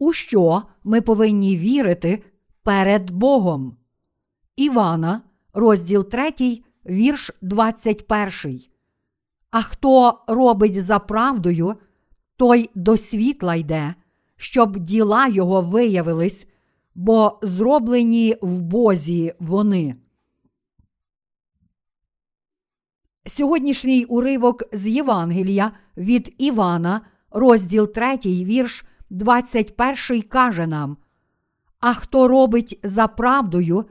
у що ми повинні вірити перед Богом. Івана, розділ 3, вірш 21. А хто робить за правдою, той до світла йде, щоб діла його виявились, бо зроблені в Бозі вони. Сьогоднішній уривок з Євангелія від Івана, розділ 3, вірш 21 каже нам: А хто робить за правдою,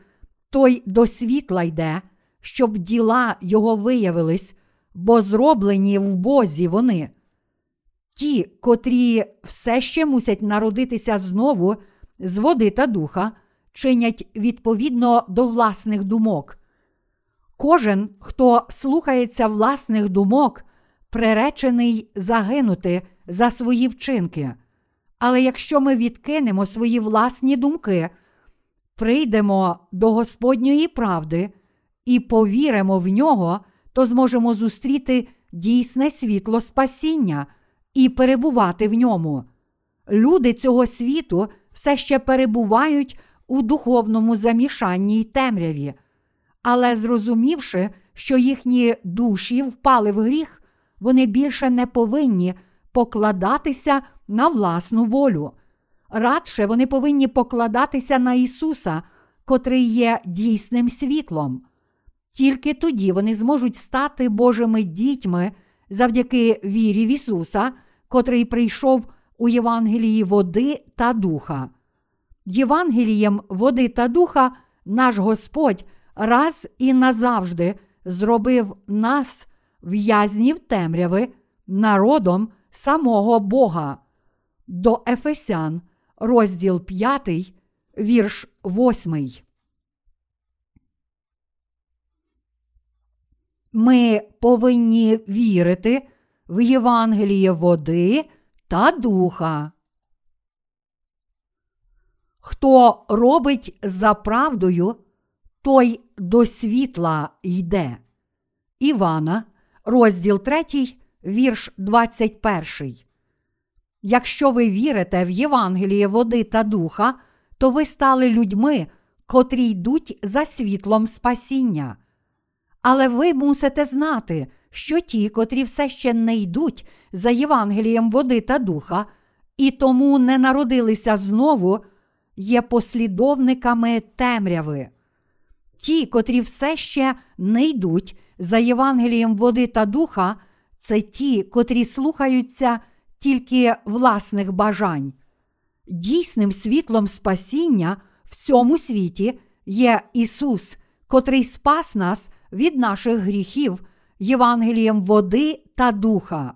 той до світла йде, щоб діла його виявились, бо зроблені в Бозі вони. Ті, котрі все ще мусять народитися знову з води та духа, чинять відповідно до власних думок. Кожен, хто слухається власних думок, приречений загинути за свої вчинки. Але якщо ми відкинемо свої власні думки, прийдемо до Господньої правди і повіримо в нього, то зможемо зустріти дійсне світло спасіння і перебувати в ньому. Люди цього світу все ще перебувають у духовному замішанні й темряві, але зрозумівши, що їхні душі впали в гріх, вони більше не повинні покладатися на власну волю. Радше вони повинні покладатися на Ісуса, котрий є дійсним світлом. Тільки тоді вони зможуть стати Божими дітьми завдяки вірі в Ісуса, котрий прийшов у Євангелії води та духа. Євангелієм води та духа наш Господь раз і назавжди зробив нас, в'язнів темряви, народом самого Бога. До Ефесян, розділ 5, вірш 8. Ми повинні вірити в Євангеліє води та духа. Хто робить за правдою, той до світла йде. Івана, розділ 3, вірш 21. Якщо ви вірите в Євангеліє води та духа, то ви стали людьми, котрі йдуть за світлом спасіння. Але ви мусите знати, що ті, котрі все ще не йдуть за Євангелієм води та духа, і тому не народилися знову, є послідовниками темряви. Ті, котрі все ще не йдуть за Євангелієм води та духа, це ті, котрі слухаються тільки власних бажань. Дійсним світлом спасіння в цьому світі є Ісус, котрий спас нас від наших гріхів Євангелієм води та духа.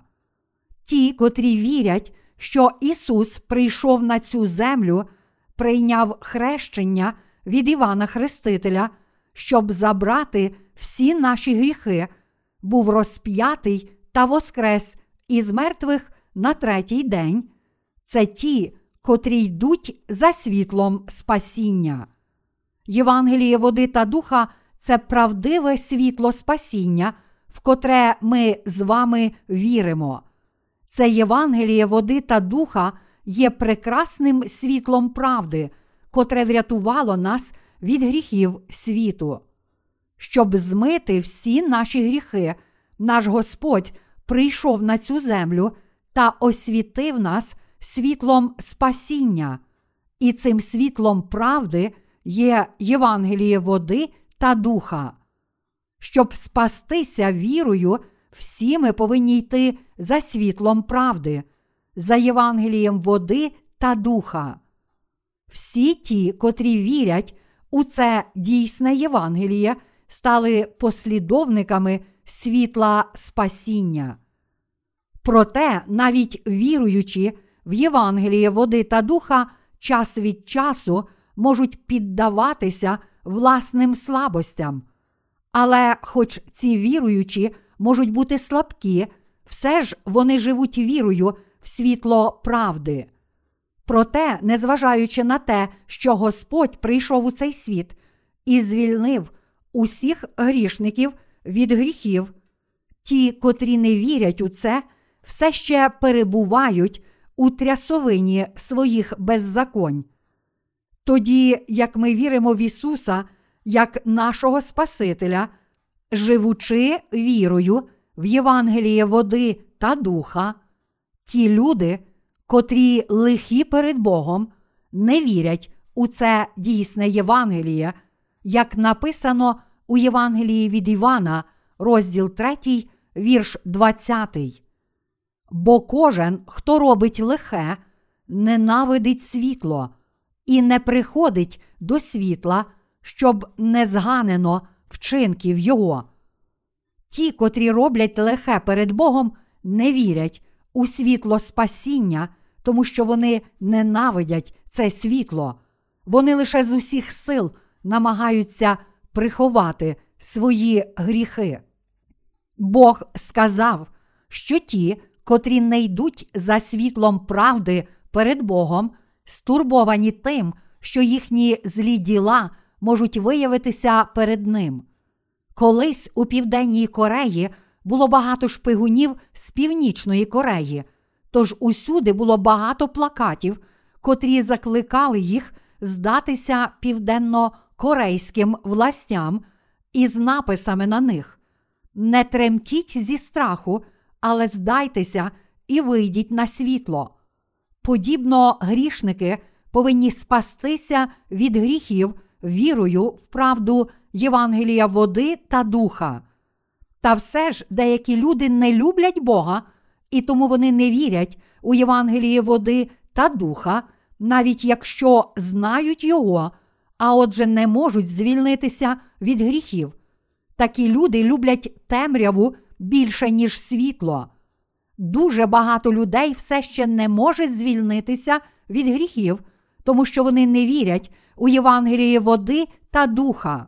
Ті, котрі вірять, що Ісус прийшов на цю землю, прийняв хрещення від Івана Хрестителя, щоб забрати всі наші гріхи, був розп'ятий та воскрес із мертвих на третій день. Це ті, котрі йдуть за світлом спасіння. Євангеліє води та духа це правдиве світло спасіння, в котре ми з вами віримо. Це Євангеліє води та духа є прекрасним світлом правди, котре врятувало нас від гріхів світу. Щоб змити всі наші гріхи, наш Господь прийшов на цю землю та освітив нас світлом спасіння, і цим світлом правди є Євангеліє води та духа. Щоб спастися вірою, всі ми повинні йти за світлом правди, за Євангелієм води та духа. Всі ті, котрі вірять у це дійсне Євангеліє, стали послідовниками світла спасіння. Проте, навіть віруючи в Євангеліє води та духа, час від часу можуть піддаватися власним слабостям. Але, хоч ці віруючі можуть бути слабкі, все ж вони живуть вірою в світло правди. Проте, незважаючи на те, що Господь прийшов у цей світ і звільнив усіх грішників від гріхів, ті, котрі не вірять у це, все ще перебувають у трясовині своїх беззаконь. Тоді, як ми віримо в Ісуса як нашого Спасителя, живучи вірою в Євангеліє води та духа, ті люди, котрі лихі перед Богом, не вірять у це дійсне Євангеліє, як написано у Євангелії від Івана, розділ 3, вірш 20. Бо кожен, хто робить лихе, ненавидить світло і не приходить до світла, щоб не зганено вчинків його. Ті, котрі роблять лихе перед Богом, не вірять у світло спасіння, тому що вони ненавидять це світло. Вони лише з усіх сил намагаються приховати свої гріхи. Бог сказав, що ті, котрі не йдуть за світлом правди перед Богом, стурбовані тим, що їхні злі діла можуть виявитися перед ним. Колись у Південній Кореї було багато шпигунів з Північної Кореї, тож усюди було багато плакатів, котрі закликали їх здатися південно-корейським властям із написами на них. Не тремтіть зі страху, але здайтеся і вийдіть на світло. Подібно грішники повинні спастися від гріхів вірою в правду Євангелія води та духа. Та все ж деякі люди не люблять Бога, і тому вони не вірять у Євангеліє води та духа, навіть якщо знають Його, а отже не можуть звільнитися від гріхів. Такі люди люблять темряву більше, ніж світло. Дуже багато людей все ще не може звільнитися від гріхів, тому що вони не вірять у Євангеліє води та духа.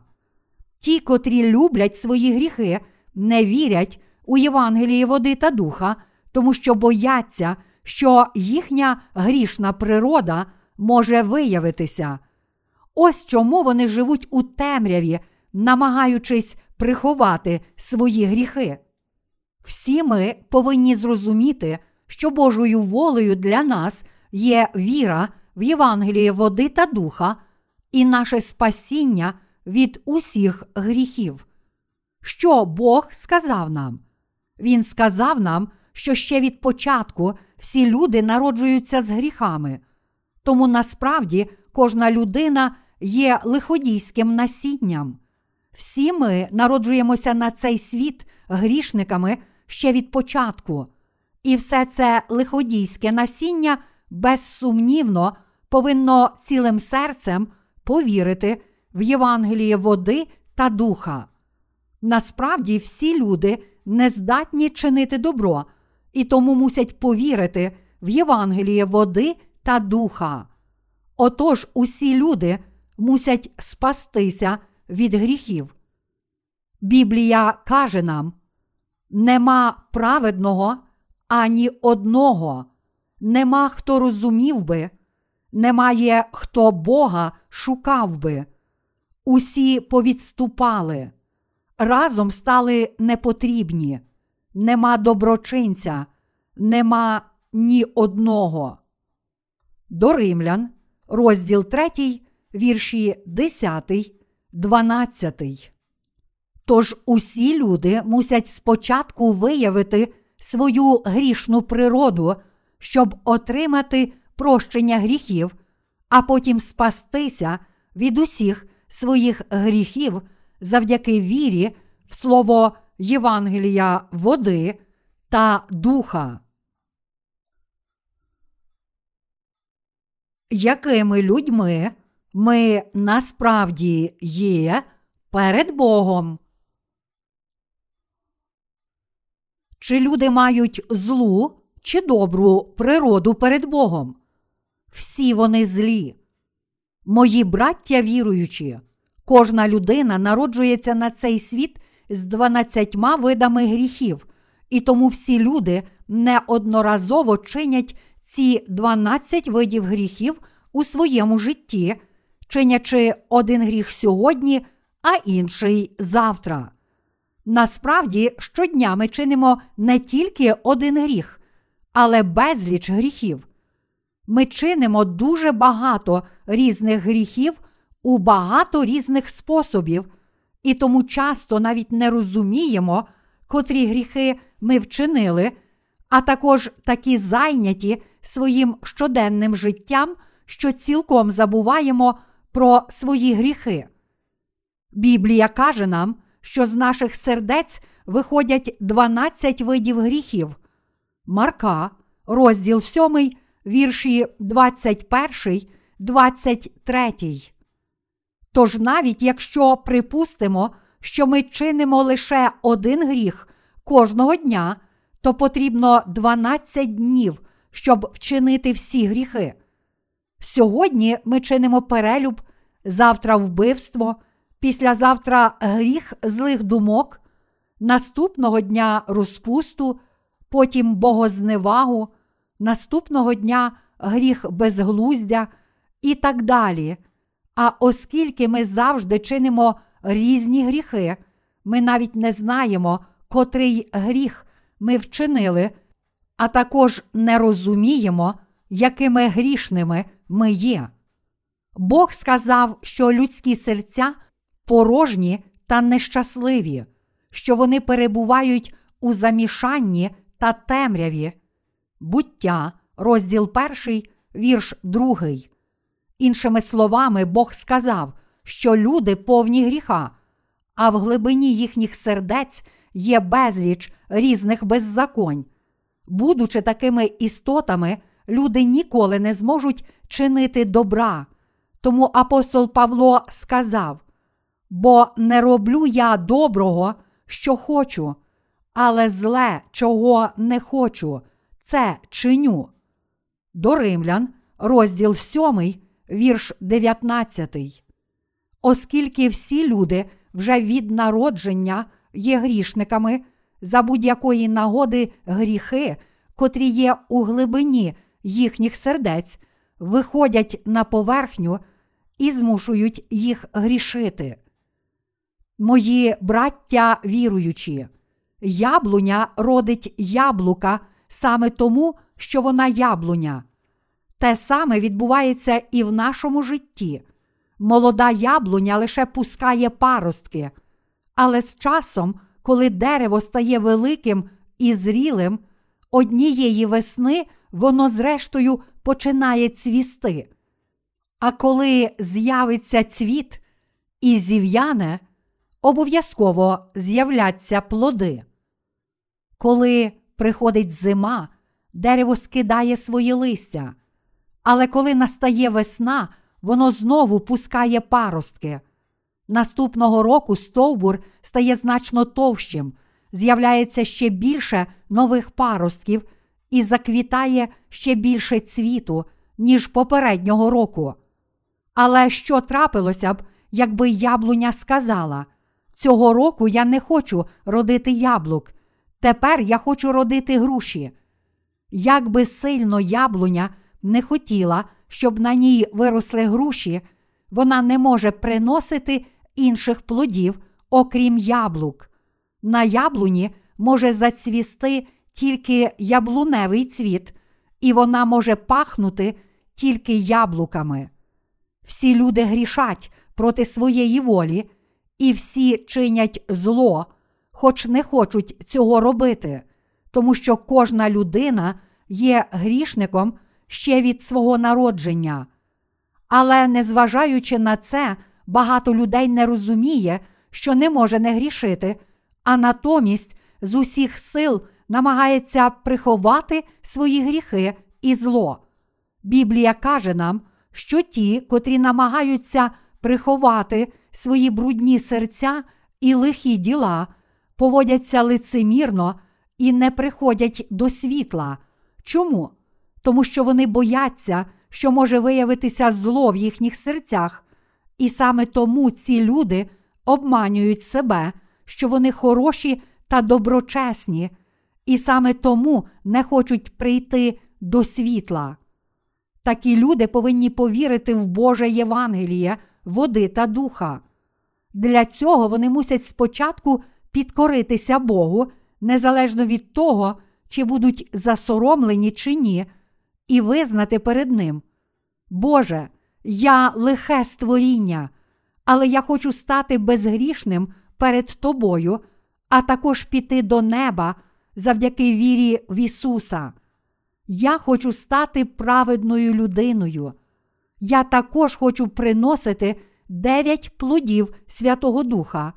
Ті, котрі люблять свої гріхи, не вірять у Євангеліє води та духа, тому що бояться, що їхня грішна природа може виявитися. Ось чому вони живуть у темряві, намагаючись приховати свої гріхи. Всі ми повинні зрозуміти, що Божою волею для нас є віра в Євангеліє води та духа і наше спасіння від усіх гріхів. Що Бог сказав нам? Він сказав нам, що ще від початку всі люди народжуються з гріхами. Тому насправді кожна людина є лиходійським насінням. Всі ми народжуємося на цей світ грішниками ще від початку, і все це лиходійське насіння безсумнівно повинно цілим серцем повірити в Євангеліє води та духа. Насправді всі люди не здатні чинити добро і тому мусять повірити в Євангеліє води та духа. Отож усі люди мусять спастися від гріхів. Біблія каже нам: нема праведного ані одного, нема хто розумів би, немає хто Бога шукав би. Усі повідступали, разом стали непотрібні, нема доброчинця, нема ні одного. До римлян, розділ 3, вірші 10, 12. Тож усі люди мусять спочатку виявити свою грішну природу, щоб отримати прощення гріхів, а потім спастися від усіх своїх гріхів завдяки вірі в слово Євангелія води та духа. Якими людьми ми насправді є перед Богом? Чи люди мають злу чи добру природу перед Богом? Всі вони злі. Мої браття віруючі, кожна людина народжується на цей світ з дванадцятьма видами гріхів, і тому всі люди неодноразово чинять ці дванадцять видів гріхів у своєму житті, чинячи один гріх сьогодні, а інший завтра. Насправді, щодня ми чинимо не тільки один гріх, але безліч гріхів. Ми чинимо дуже багато різних гріхів у багато різних способів, і тому часто навіть не розуміємо, котрі гріхи ми вчинили, а також такі зайняті своїм щоденним життям, що цілком забуваємо про свої гріхи. Біблія каже нам, що з наших сердець виходять 12 видів гріхів. Марка, розділ 7, вірші 21, 23. Тож навіть якщо припустимо, що ми чинимо лише один гріх кожного дня, то потрібно 12 днів, щоб вчинити всі гріхи. Сьогодні ми чинимо перелюб, завтра вбивство, післязавтра гріх злих думок, наступного дня розпусту, потім богозневагу, наступного дня гріх безглуздя і так далі. А оскільки ми завжди чинимо різні гріхи, ми навіть не знаємо, котрий гріх ми вчинили, а також не розуміємо, якими грішними ми є. Бог сказав, що людські серця порожні та нещасливі, що вони перебувають у замішанні та темряві. Буття, розділ перший, вірш другий. Іншими словами, Бог сказав, що люди повні гріха, а в глибині їхніх сердець є безліч різних беззаконь. Будучи такими істотами, люди ніколи не зможуть чинити добра. Тому апостол Павло сказав: Бо не роблю я доброго, що хочу, але зле, чого не хочу, це чиню. До римлян, розділ 7, вірш 19. Оскільки всі люди вже від народження є грішниками, за будь-якої нагоди гріхи, котрі є у глибині їхніх сердець, виходять на поверхню і змушують їх грішити. Мої браття віруючі, яблуня родить яблука саме тому, що вона яблуня. Те саме відбувається і в нашому житті. Молода яблуня лише пускає паростки, але з часом, коли дерево стає великим і зрілим, однієї весни воно зрештою починає цвісти. А коли з'явиться цвіт і зів'яне, обов'язково з'являться плоди. Коли приходить зима, дерево скидає свої листя, але коли настає весна, воно знову пускає паростки. Наступного року стовбур стає значно товщим, з'являється ще більше нових паростків і заквітає ще більше цвіту, ніж попереднього року. Але що трапилося б, якби яблуня сказала: цього року я не хочу родити яблук, тепер я хочу родити груші. Як би сильно яблуня не хотіла, щоб на ній виросли груші, вона не може приносити інших плодів, окрім яблук. На яблуні може зацвісти тільки яблуневий цвіт, і вона може пахнути тільки яблуками. Всі люди грішать проти своєї волі, і всі чинять зло, хоч не хочуть цього робити, тому що кожна людина є грішником ще від свого народження. Але незважаючи на це, багато людей не розуміє, що не може не грішити, а натомість з усіх сил намагається приховати свої гріхи і зло. Біблія каже нам, що ті, котрі намагаються приховати свої брудні серця і лихі діла, поводяться лицемірно і не приходять до світла. Чому? Тому що вони бояться, що може виявитися зло в їхніх серцях, і саме тому ці люди обманюють себе, що вони хороші та доброчесні, і саме тому не хочуть прийти до світла. Такі люди повинні повірити в Боже Євангеліє, води та духа. Для цього вони мусять спочатку підкоритися Богу, незалежно від того, чи будуть засоромлені чи ні, і визнати перед Ним. Боже, я лихе створіння, але я хочу стати безгрішним перед Тобою, а також піти до неба завдяки вірі в Ісуса. Я хочу стати праведною людиною. Я також хочу приносити дев'ять плодів Святого Духа.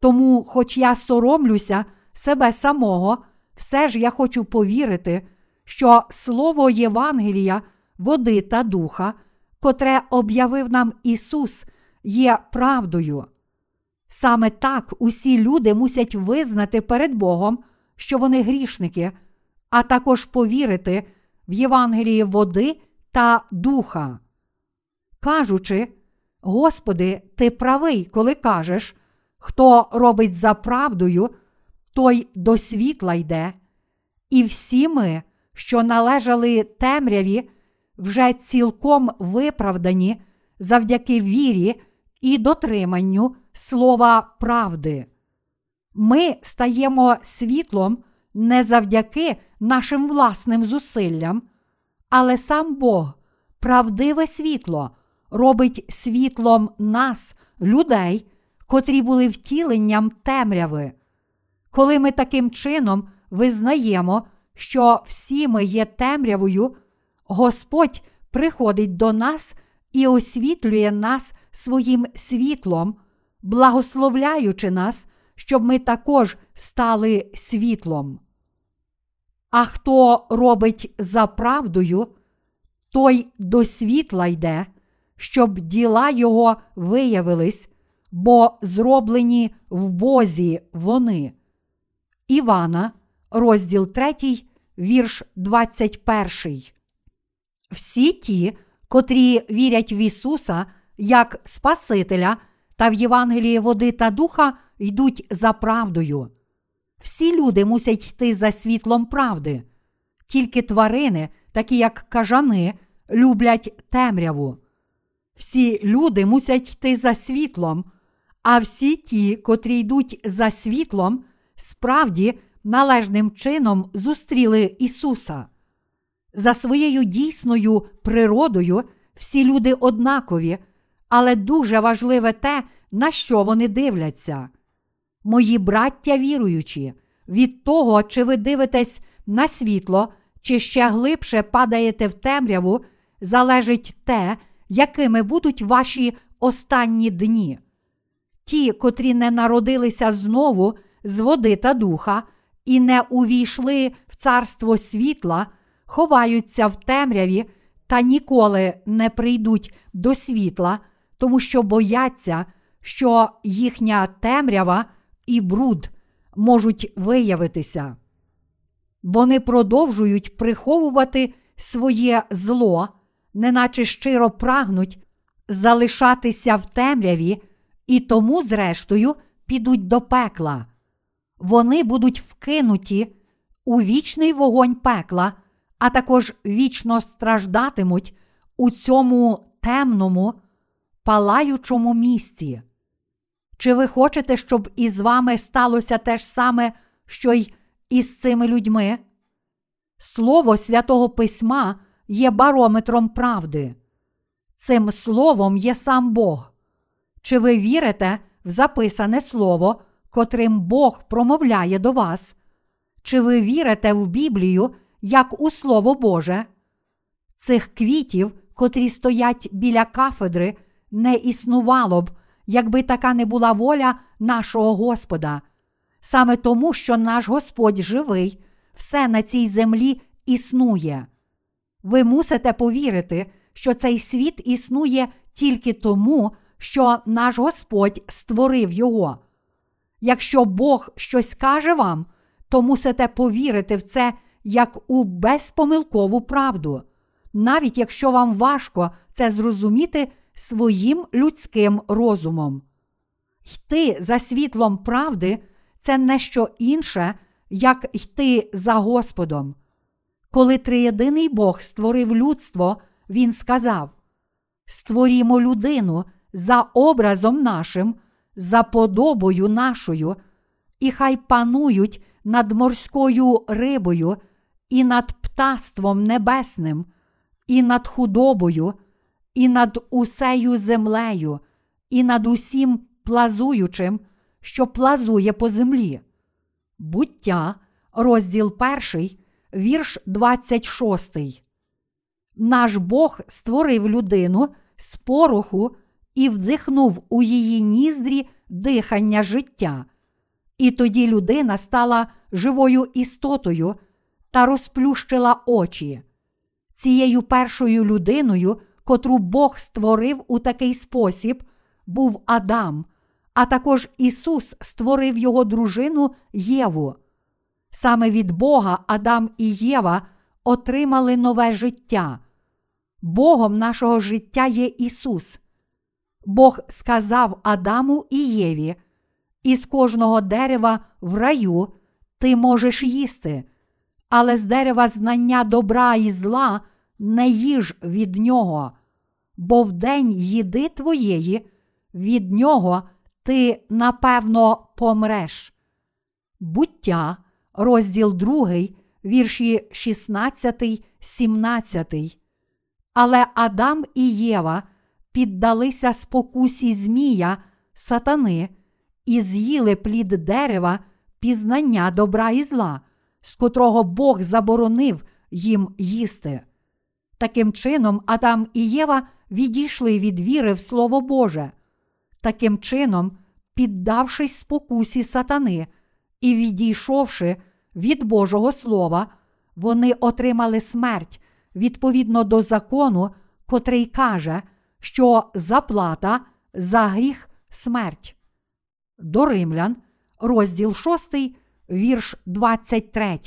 Тому, хоч я соромлюся себе самого, все ж я хочу повірити, що Слово Євангелія, води та духа, котре об'явив нам Ісус, є правдою. Саме так усі люди мусять визнати перед Богом, що вони грішники, а також повірити в Євангелії води та духа. Кажучи, Господи, ти правий, коли кажеш, хто робить за правдою, той до світла йде, і всі ми, що належали темряві, вже цілком виправдані завдяки вірі і дотриманню слова правди. Ми стаємо світлом не завдяки нашим власним зусиллям, але сам Бог, правдиве світло, робить світлом нас, людей, котрі були втіленням темряви. Коли ми таким чином визнаємо, що всі ми є темрявою, Господь приходить до нас і освітлює нас своїм світлом, благословляючи нас, щоб ми також стали світлом. А хто робить за правдою, той до світла йде, щоб діла його виявились, бо зроблені в Бозі вони. Івана, розділ 3, вірш 21. Всі ті, котрі вірять в Ісуса як Спасителя та в Євангелії води та духа, йдуть за правдою. Всі люди мусять йти за світлом правди. Тільки тварини, такі як кажани, люблять темряву. Всі люди мусять йти за світлом, а всі ті, котрі йдуть за світлом, справді належним чином зустріли Ісуса. За своєю дійсною природою всі люди однакові, але дуже важливе те, на що вони дивляться. Мої браття віруючі, від того, чи ви дивитесь на світло, чи ще глибше падаєте в темряву, залежить те, якими будуть ваші останні дні. Ті, котрі не народилися знову з води та духа, і не увійшли в царство світла, ховаються в темряві та ніколи не прийдуть до світла, тому що бояться, що їхня темрява і бруд можуть виявитися. Вони продовжують приховувати своє зло, неначе щиро прагнуть залишатися в темряві, і тому, зрештою, підуть до пекла. Вони будуть вкинуті у вічний вогонь пекла, а також вічно страждатимуть у цьому темному, палаючому місці. Чи ви хочете, щоб із вами сталося те ж саме, що й із цими людьми? Слово святого Письма є барометром правди. Цим словом є сам Бог. Чи ви вірите в записане слово, котрим Бог промовляє до вас? Чи ви вірите в Біблію як у Слово Боже? Цих квітів, котрі стоять біля кафедри, не існувало б, якби така не була воля нашого Господа. Саме тому, що наш Господь живий, все на цій землі існує. Ви мусите повірити, що цей світ існує тільки тому, що наш Господь створив його. Якщо Бог щось каже вам, то мусите повірити в це як у безпомилкову правду, навіть якщо вам важко це зрозуміти своїм людським розумом. Йти за світлом правди це не що інше, як йти за Господом. Коли триєдиний Бог створив людство, Він сказав: Створімо людину за образом нашим, за подобою нашою, і хай панують над морською рибою, і над птаством небесним, і над худобою, і над усею землею, і над усім плазуючим, що плазує по землі. Буття, розділ 1, вірш 26. Наш Бог створив людину з пороху і вдихнув у її ніздрі дихання життя. І тоді людина стала живою істотою та розплющила очі. Цією першою людиною, котру Бог створив у такий спосіб, був Адам, а також Ісус створив його дружину Єву. Саме від Бога Адам і Єва отримали нове життя. Богом нашого життя є Ісус. Бог сказав Адаму і Єві: із кожного дерева в раю ти можеш їсти, але з дерева знання добра і зла не їж від нього, бо в день їди твоєї, від нього ти напевно помреш. Буття, розділ 2, вірші 16, 17. Але Адам і Єва піддалися спокусі Змія, сатани, і з'їли плід дерева пізнання добра і зла, з котрого Бог заборонив їм їсти. Таким чином, Адам і Єва відійшли від віри в Слово Боже. Таким чином, піддавшись спокусі сатани і відійшовши від Божого Слова, вони отримали смерть відповідно до закону, котрий каже, що заплата за гріх смерть. До Римлян, розділ 6, вірш 23.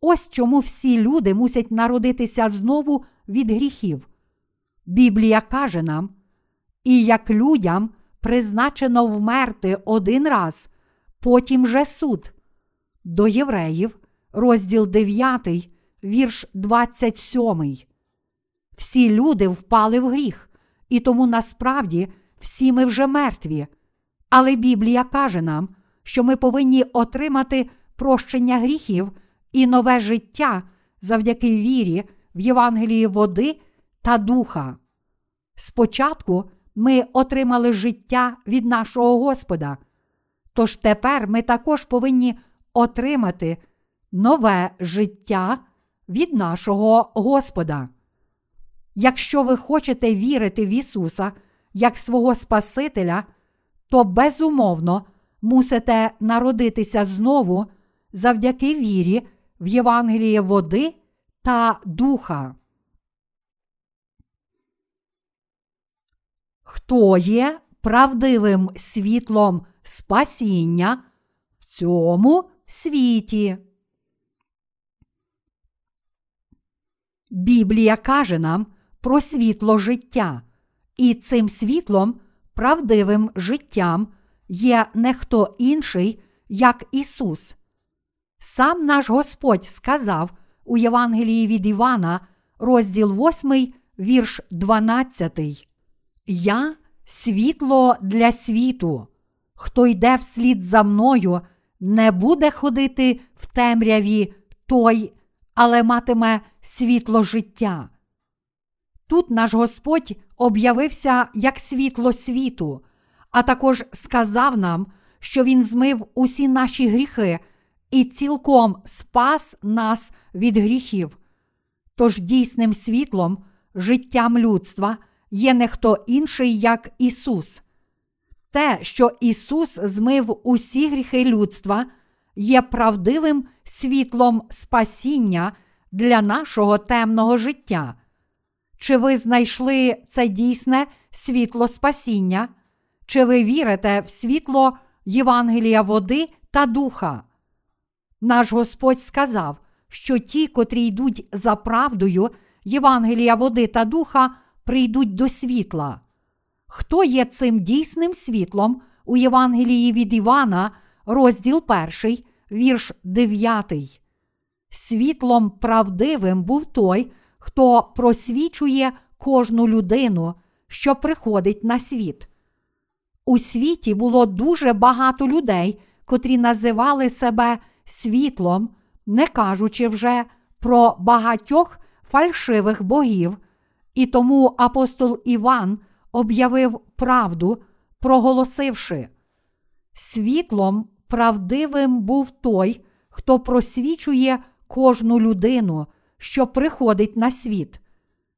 Ось чому всі люди мусять народитися знову від гріхів. Біблія каже нам, і як людям призначено вмерти один раз, потім же суд. До євреїв, розділ 9, вірш 27. Всі люди впали в гріх, і тому насправді всі ми вже мертві. Але Біблія каже нам, що ми повинні отримати прощення гріхів і нове життя завдяки вірі в Євангелії води та духа. Спочатку ми отримали життя від нашого Господа. Тож тепер ми також повинні отримати нове життя від нашого Господа. Якщо ви хочете вірити в Ісуса як свого Спасителя, то безумовно мусите народитися знову завдяки вірі в Євангеліє води та духа. Хто є правдивим світлом спасіння в цьому світі? Біблія каже нам про світло життя, і цим світлом, правдивим життям є не хто інший, як Ісус. Сам наш Господь сказав у Євангелії від Івана, розділ 8, вірш 12. Я світло для світу. Хто йде вслід за мною, не буде ходити в темряві той, але матиме світло життя. Тут наш Господь об'явився як світло світу, а також сказав нам, що Він змив усі наші гріхи і цілком спас нас від гріхів. Тож дійсним світлом, життям людства є не хто інший, як Ісус. Те, що Ісус змив усі гріхи людства, є правдивим світлом спасіння для нашого темного життя. Чи ви знайшли це дійсне світло спасіння? Чи ви вірите в світло Євангелія води та духа? Наш Господь сказав, що ті, котрі йдуть за правдою Євангелія води та духа, прийдуть до світла. Хто є цим дійсним світлом у Євангелії від Івана, розділ 1, вірш 9. Світлом правдивим був той, хто просвічує кожну людину, що приходить на світ. У світі було дуже багато людей, котрі називали себе світлом, не кажучи вже про багатьох фальшивих богів, і тому апостол Іван об'явив правду, проголосивши: Світлом правдивим був той, хто просвічує кожну людину, що приходить на світ.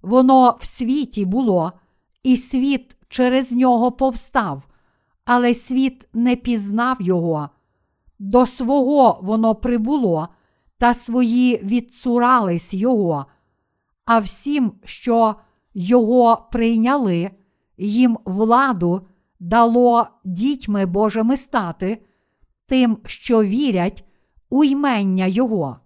Воно в світі було, і світ через нього повстав, але світ не пізнав його. До свого воно прибуло, та свої відцурались його, а всім, що його прийняли, їм владу дало дітьми Божими стати, тим, що вірять у ймення Його.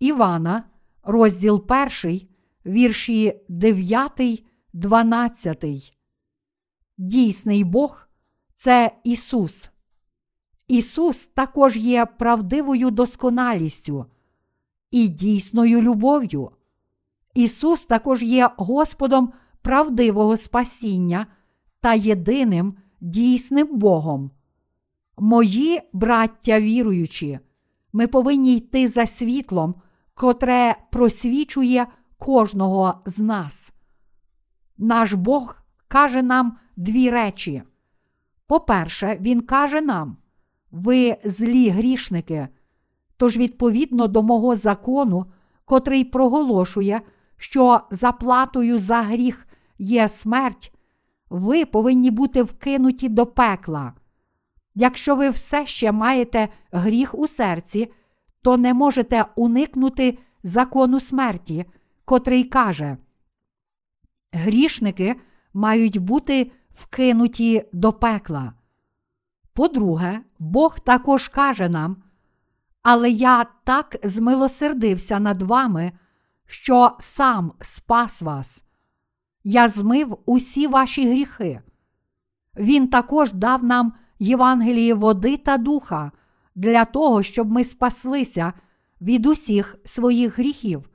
Івана, розділ 1, вірші 9, 12. Дійсний Бог це Ісус. Ісус також є правдивою досконалістю і дійсною любов'ю. Ісус також є Господом правдивого спасіння та єдиним дійсним Богом. Мої браття віруючі, ми повинні йти за світлом, котре просвічує кожного з нас. Наш Бог каже нам дві речі. По-перше, Він каже нам, ви злі грішники. Тож, відповідно до мого закону, котрий проголошує, що заплатою за гріх є смерть, ви повинні бути вкинуті до пекла. Якщо ви все ще маєте гріх у серці, то не можете уникнути закону смерті, котрий каже: Грішники мають бути вкинуті до пекла. По-друге, Бог також каже нам, але я так змилосердився над вами, що сам спас вас. Я змив усі ваші гріхи. Він також дав нам Євангеліє води та духа для того, щоб ми спаслися від усіх своїх гріхів.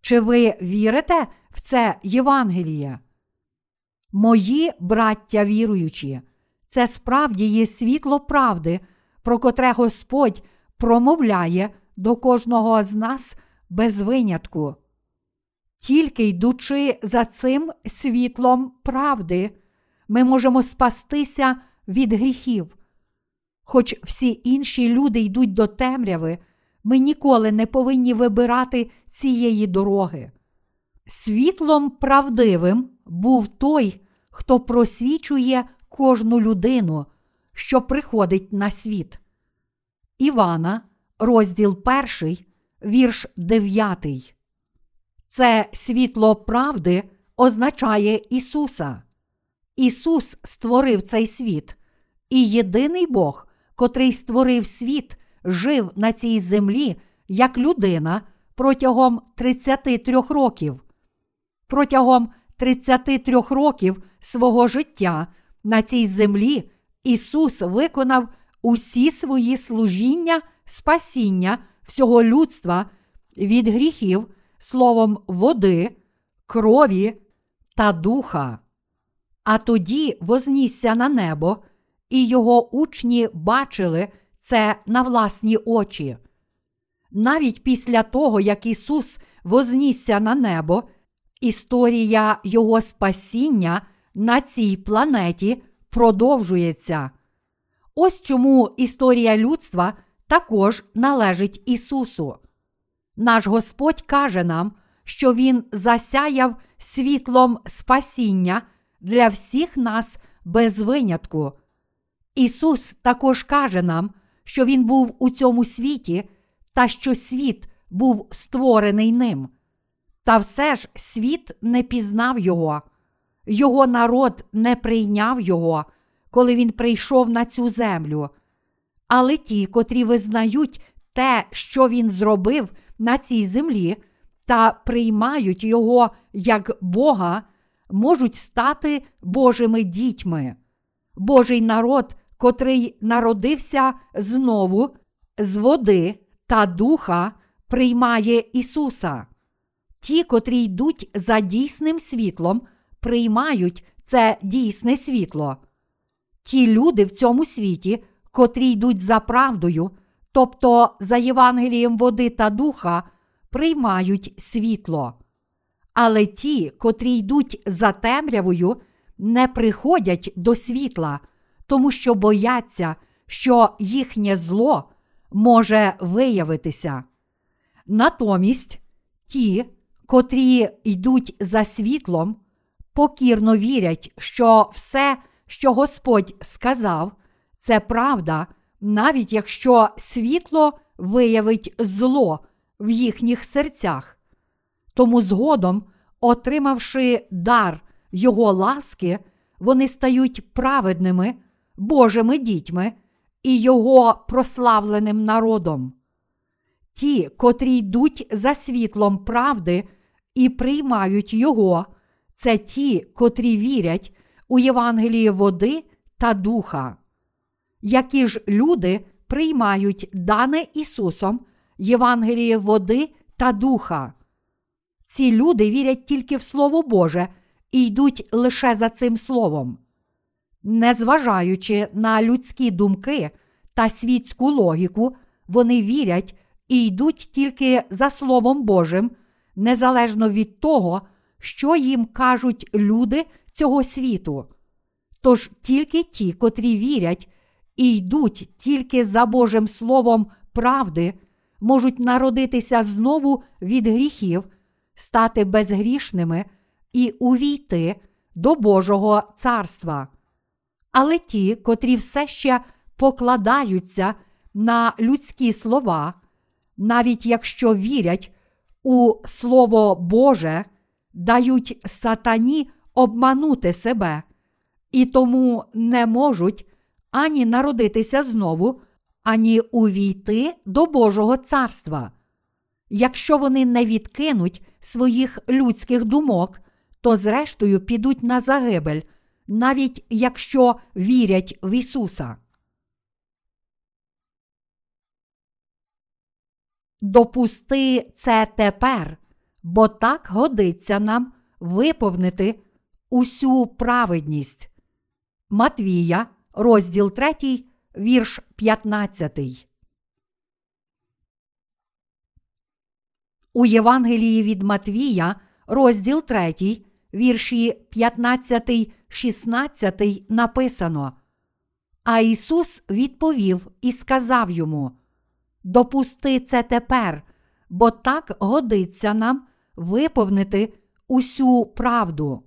Чи ви вірите в це Євангеліє? Мої браття віруючі, це справді є світло правди, про котре Господь промовляє до кожного з нас без винятку. Тільки йдучи за цим світлом правди, ми можемо спастися від гріхів. Хоч всі інші люди йдуть до темряви, ми ніколи не повинні вибирати цієї дороги. Світлом правдивим був той, хто просвічує кожну людину, що приходить на світ. Івана, розділ 1, вірш 9. Це світло правди означає Ісуса. Ісус створив цей світ, і єдиний Бог, котрий створив світ, жив на цій землі як людина протягом 33 років. Протягом 33 років свого життя на цій землі Ісус виконав усі свої служіння, спасіння всього людства від гріхів словом води, крові та духа. А тоді вознісся на небо, і його учні бачили це на власні очі. Навіть після того, як Ісус вознісся на небо, історія Його спасіння на цій планеті продовжується. Ось чому історія людства також належить Ісусу. Наш Господь каже нам, що Він засяяв світлом спасіння для всіх нас без винятку. Ісус також каже нам, що Він був у цьому світі та що світ був створений ним. Та все ж світ не пізнав Його, Його народ не прийняв Його, коли Він прийшов на цю землю. Але ті, котрі визнають те, що Він зробив на цій землі, та приймають Його як Бога, можуть стати Божими дітьми. Божий народ, котрий народився знову з води та духа, приймає Ісуса. Ті, котрі йдуть за дійсним світлом, приймають це дійсне світло. Ті люди в цьому світі, котрі йдуть за правдою, тобто за Євангелієм води та духа, приймають світло. Але ті, котрі йдуть за темрявою, не приходять до світла, тому що бояться, що їхнє зло може виявитися. Натомість ті, котрі йдуть за світлом, покірно вірять, що все, що Господь сказав, це правда, навіть якщо світло виявить зло в їхніх серцях. Тому згодом, отримавши дар Його ласки, вони стають праведними, Божими дітьми і Його прославленим народом. Ті, котрі йдуть за світлом правди і приймають Його, це ті, котрі вірять у Євангелії води та духа. Які ж люди приймають дане Ісусом Євангеліє води та духа. Ці люди вірять тільки в Слово Боже і йдуть лише за цим словом. Незважаючи на людські думки та світську логіку, вони вірять і йдуть тільки за Словом Божим, незалежно від того, що їм кажуть люди цього світу. Тож тільки ті, котрі вірять і йдуть тільки за Божим Словом правди, можуть народитися знову від гріхів, стати безгрішними і увійти до Божого царства. Але ті, котрі все ще покладаються на людські слова, навіть якщо вірять у Слово Боже, дають сатані обманути себе і тому не можуть ані народитися знову, ані увійти до Божого царства. Якщо вони не відкинуть своїх людських думок, то зрештою підуть на загибель, навіть якщо вірять в Ісуса. Допусти це тепер, бо так годиться нам виповнити усю праведність. Матвія, розділ 3, вірш 15. У Євангелії від Матвія, розділ 3, вірші 15, 16 написано. А Ісус відповів і сказав йому: Допусти це тепер, бо так годиться нам виповнити усю правду.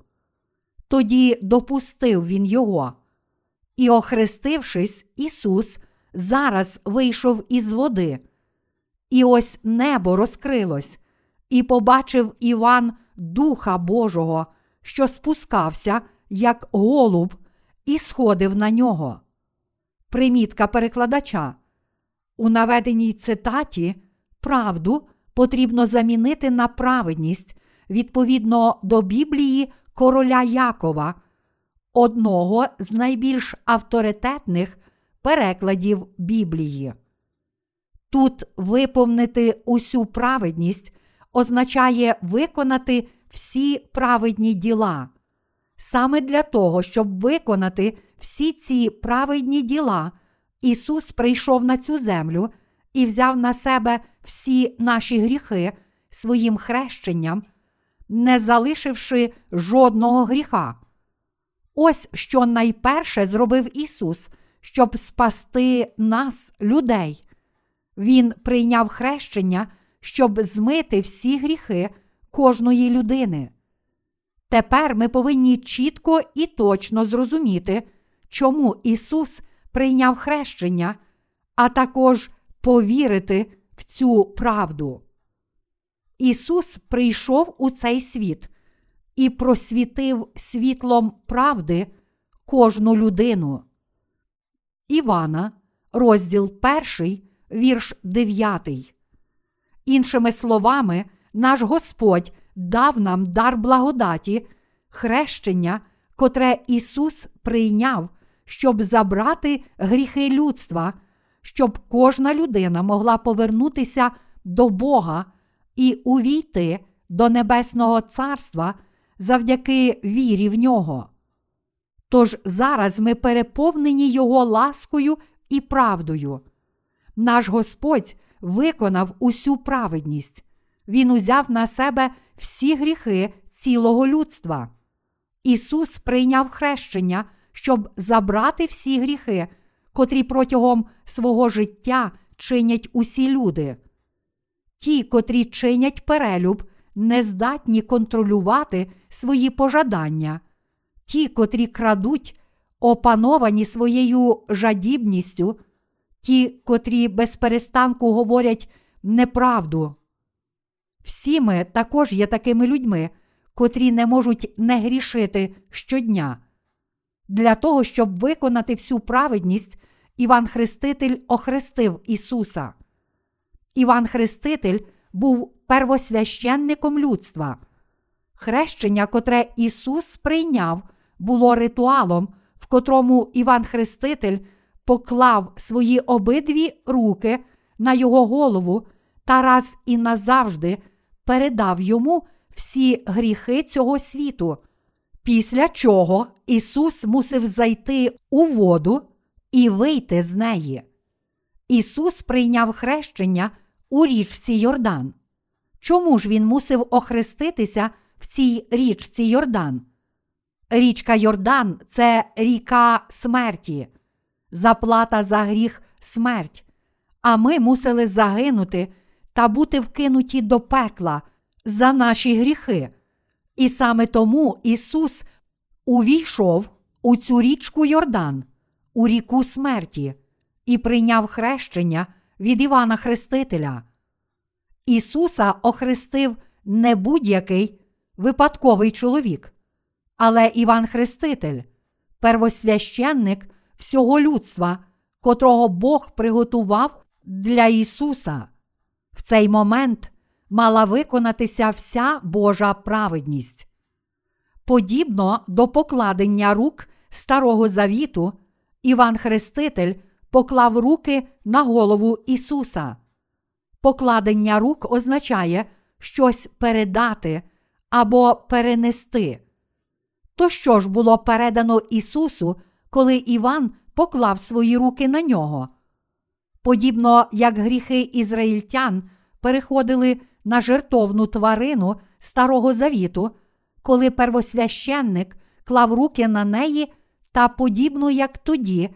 Тоді допустив він його. І, охрестившись, Ісус зараз вийшов із води. І ось небо розкрилось, і побачив Іван Духа Божого, що спускався, як голуб, і сходив на нього. Примітка перекладача. У наведеній цитаті правду потрібно замінити на праведність відповідно до Біблії короля Якова, одного з найбільш авторитетних перекладів Біблії. Тут виповнити усю праведність означає виконати всі праведні діла. Саме для того, щоб виконати всі ці праведні діла, Ісус прийшов на цю землю і взяв на себе всі наші гріхи своїм хрещенням, не залишивши жодного гріха. Ось що найперше зробив Ісус, щоб спасти нас, людей. Він прийняв хрещення, щоб змити всі гріхи кожної людини. Тепер ми повинні чітко і точно зрозуміти, чому Ісус прийняв хрещення, а також повірити в цю правду. Ісус прийшов у цей світ і просвітив світлом правди кожну людину. Івана, розділ 1, вірш 9. Іншими словами, наш Господь дав нам дар благодаті, хрещення, котре Ісус прийняв, щоб забрати гріхи людства, щоб кожна людина могла повернутися до Бога і увійти до Небесного Царства завдяки вірі в нього. Тож зараз ми переповнені Його ласкою і правдою. наш Господь виконав усю праведність. Він узяв на себе всі гріхи цілого людства. Ісус прийняв хрещення, щоб забрати всі гріхи, котрі протягом свого життя чинять усі люди. Ті, котрі чинять перелюб, не здатні контролювати свої пожадання, ті, котрі крадуть, опановані своєю жадібністю, ті, котрі без перестанку говорять неправду. Всі ми також є такими людьми, котрі не можуть не грішити щодня. Для того, щоб виконати всю праведність, Іван Хреститель охрестив Ісуса. Іван Хреститель був первосвященником людства. Хрещення, котре Ісус прийняв, було ритуалом, в котрому Іван Хреститель поклав свої обидві руки на його голову та раз і назавжди передав йому всі гріхи цього світу, після чого Ісус мусив зайти у воду і вийти з неї. Ісус прийняв хрещення у річці Йордан. Чому ж він мусив охреститися в цій річці Йордан? Річка Йордан це ріка смерті, заплата за гріх смерть. А ми мусили загинути та бути вкинуті до пекла за наші гріхи. І саме тому Ісус увійшов у цю річку Йордан, у ріку смерті, і прийняв хрещення від Івана Хрестителя. Ісуса охрестив не будь-який випадковий чоловік, але Іван Хреститель, первосвященник всього людства, котрого Бог приготував для Ісуса. В цей момент мала виконатися вся Божа праведність. Подібно до покладення рук Старого Завіту, Іван Хреститель поклав руки на голову Ісуса. Покладення рук означає щось передати або перенести. То що ж було передано Ісусу, коли Іван поклав свої руки на нього? Подібно як гріхи ізраїльтян переходили на жертовну тварину Старого Завіту, коли первосвященник клав руки на неї, та подібно як тоді,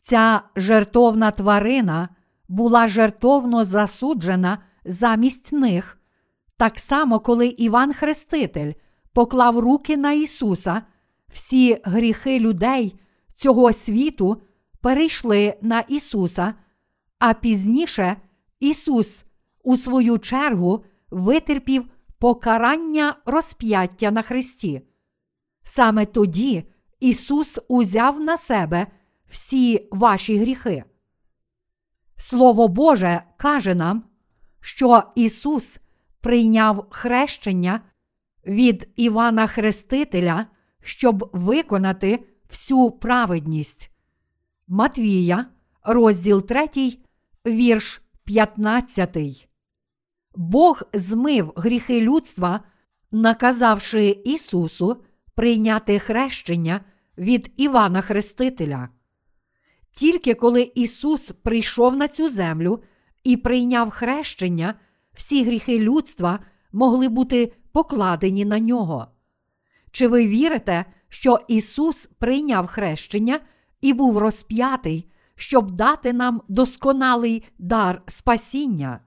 ця жертовна тварина була жертовно засуджена замість них. Так само, коли Іван Хреститель поклав руки на Ісуса, всі гріхи людей цього світу перейшли на Ісуса, а пізніше Ісус, у свою чергу, витерпів покарання розп'яття на Христі. Саме тоді Ісус узяв на себе всі ваші гріхи. Слово Боже каже нам, що Ісус прийняв хрещення від Івана Хрестителя, щоб виконати всю праведність. Матвія, розділ 3, вірш 15. Бог змив гріхи людства, наказавши Ісусу прийняти хрещення від Івана Хрестителя. Тільки коли Ісус прийшов на цю землю і прийняв хрещення, всі гріхи людства могли бути покладені на нього. Чи ви вірите, що Ісус прийняв хрещення і був розп'ятий, щоб дати нам досконалий дар спасіння?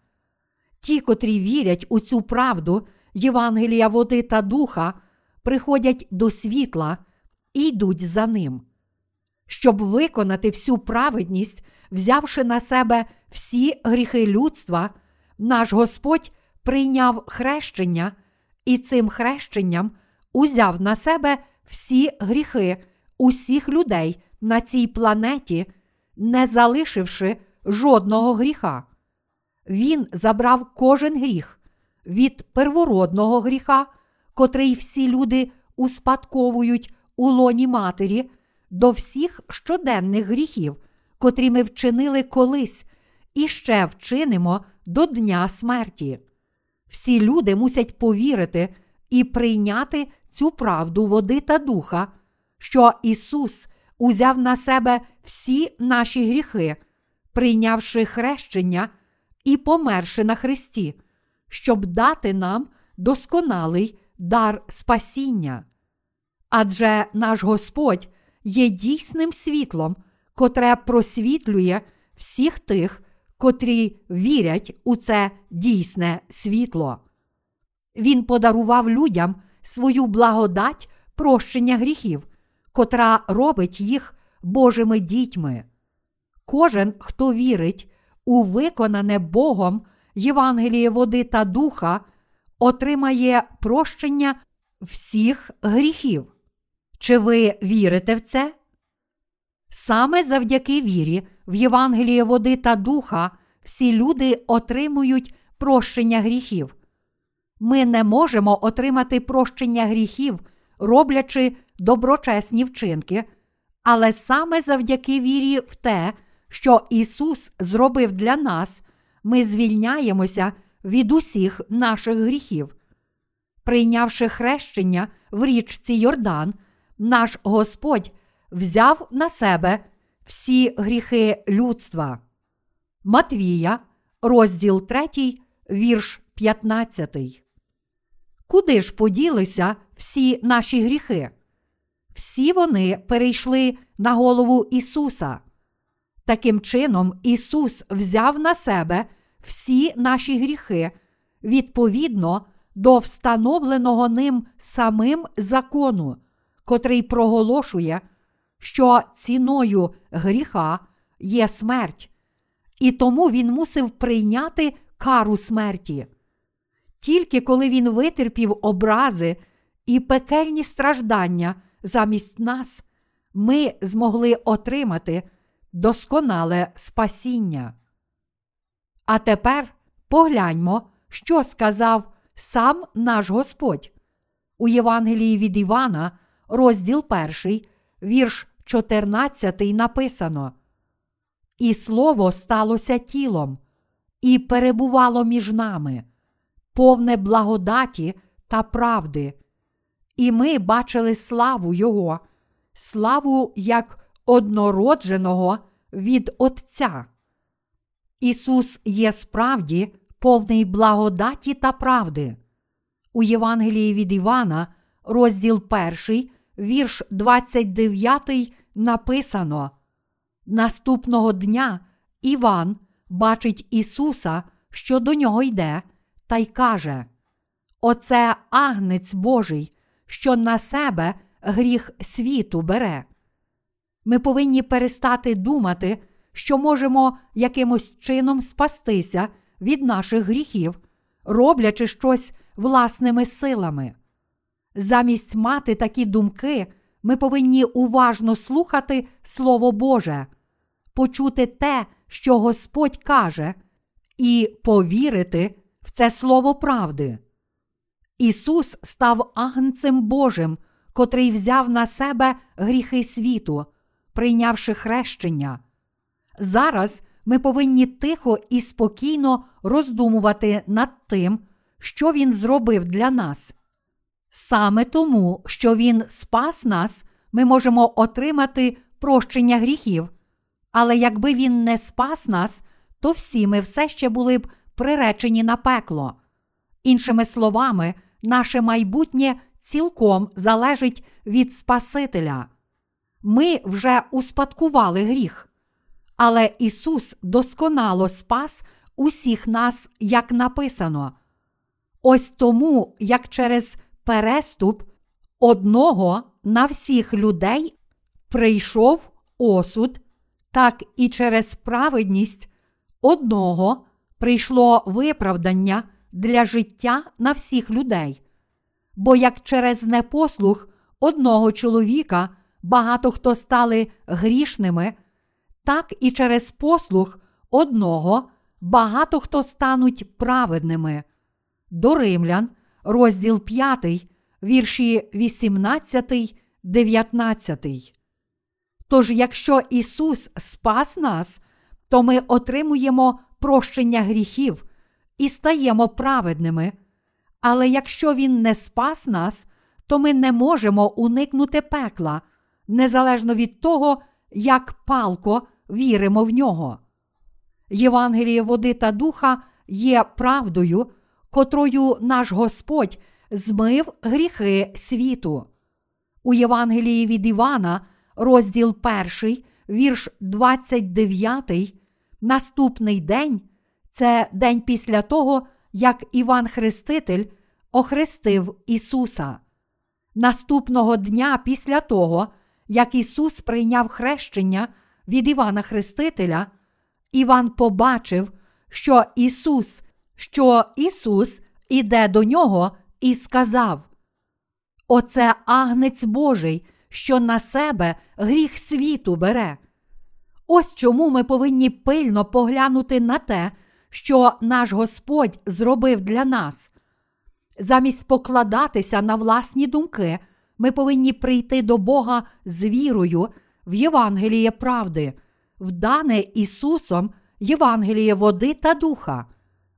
Ті, котрі вірять у цю правду, Євангелія води та духа, приходять до світла і йдуть за ним. Щоб виконати всю праведність, взявши на себе всі гріхи людства, наш Господь прийняв хрещення і цим хрещенням узяв на себе всі гріхи усіх людей на цій планеті, не залишивши жодного гріха. Він забрав кожен гріх від первородного гріха, котрий всі люди успадковують у лоні матері, до всіх щоденних гріхів, котрі ми вчинили колись і ще вчинимо до Дня смерті. Всі люди мусять повірити і прийняти цю правду води та духа, що Ісус узяв на себе всі наші гріхи, прийнявши хрещення і померши на Христі, щоб дати нам досконалий дар спасіння. Адже наш Господь є дійсним світлом, котре просвітлює всіх тих, котрі вірять у це дійсне світло. Він подарував людям свою благодать прощення гріхів, котра робить їх Божими дітьми. Кожен, хто вірить у виконане Богом Євангеліє води та духа, отримає прощення всіх гріхів. Чи ви вірите в це? Саме завдяки вірі в Євангеліє води та духа всі люди отримують прощення гріхів. Ми не можемо отримати прощення гріхів, роблячи доброчесні вчинки, але саме завдяки вірі в те, що Ісус зробив для нас, ми звільняємося від усіх наших гріхів. Прийнявши хрещення в річці Йордан, наш Господь взяв на себе всі гріхи людства. Матвія, розділ 3, вірш 15. Куди ж поділися всі наші гріхи? Всі вони перейшли на голову Ісуса. Таким чином, Ісус взяв на себе всі наші гріхи відповідно до встановленого ним самим закону, котрий проголошує, що ціною гріха є смерть, і тому він мусив прийняти кару смерті. Тільки коли він витерпів образи і пекельні страждання замість нас, ми змогли отримати досконале спасіння. А тепер погляньмо, що сказав сам наш Господь. У Євангелії від Івана, розділ 1, вірш 14 написано: І слово сталося тілом, і перебувало між нами, повне благодаті та правди. І ми бачили славу Його, славу як однородженого від Отця. Ісус є справді повний благодаті та правди. У Євангелії від Івана, розділ 1, вірш 29 написано: Наступного дня Іван бачить Ісуса, що до нього йде, та й каже: Оце агнець Божий, що на себе гріх світу бере. Ми повинні перестати думати, що можемо якимось чином спастися від наших гріхів, роблячи щось власними силами. Замість мати такі думки, ми повинні уважно слухати Слово Боже, почути те, що Господь каже, і повірити в це Слово правди. Ісус став агнцем Божим, котрий взяв на себе гріхи світу, прийнявши хрещення. Зараз ми повинні тихо і спокійно роздумувати над тим, що Він зробив для нас. Саме тому, що Він спас нас, ми можемо отримати прощення гріхів. Але якби він не спас нас, то всі ми все ще були б приречені на пекло. Іншими словами, наше майбутнє цілком залежить від Спасителя. Ми вже успадкували гріх. Але Ісус досконало спас усіх нас, як написано. Ось тому, як через переступ одного на всіх людей прийшов осуд, так і через праведність одного прийшло виправдання для життя на всіх людей. Бо як через непослух одного чоловіка багато хто стали грішними, так і через послух одного багато хто стануть праведними. До римлян, розділ 5, вірші 18, 19. Тож, якщо Ісус спас нас, то ми отримуємо прощення гріхів і стаємо праведними. Але якщо Він не спас нас, то ми не можемо уникнути пекла, незалежно від того, як палко віримо в нього. Євангеліє води та духа є правдою, котрою наш Господь змив гріхи світу. У Євангелії від Івана, розділ 1, вірш 29, наступний день це день після того, як Іван Хреститель охрестив Ісуса. Наступного дня після того, як Ісус прийняв хрещення від Івана Хрестителя, Іван побачив, що Ісус, що Ісус іде до нього і сказав: Оце агнець Божий, що на себе гріх світу бере. Ось чому ми повинні пильно поглянути на те, що наш Господь зробив для нас. Замість покладатися на власні думки, ми повинні прийти до Бога з вірою в Євангеліє правди, вдане Ісусом Євангеліє води та духа.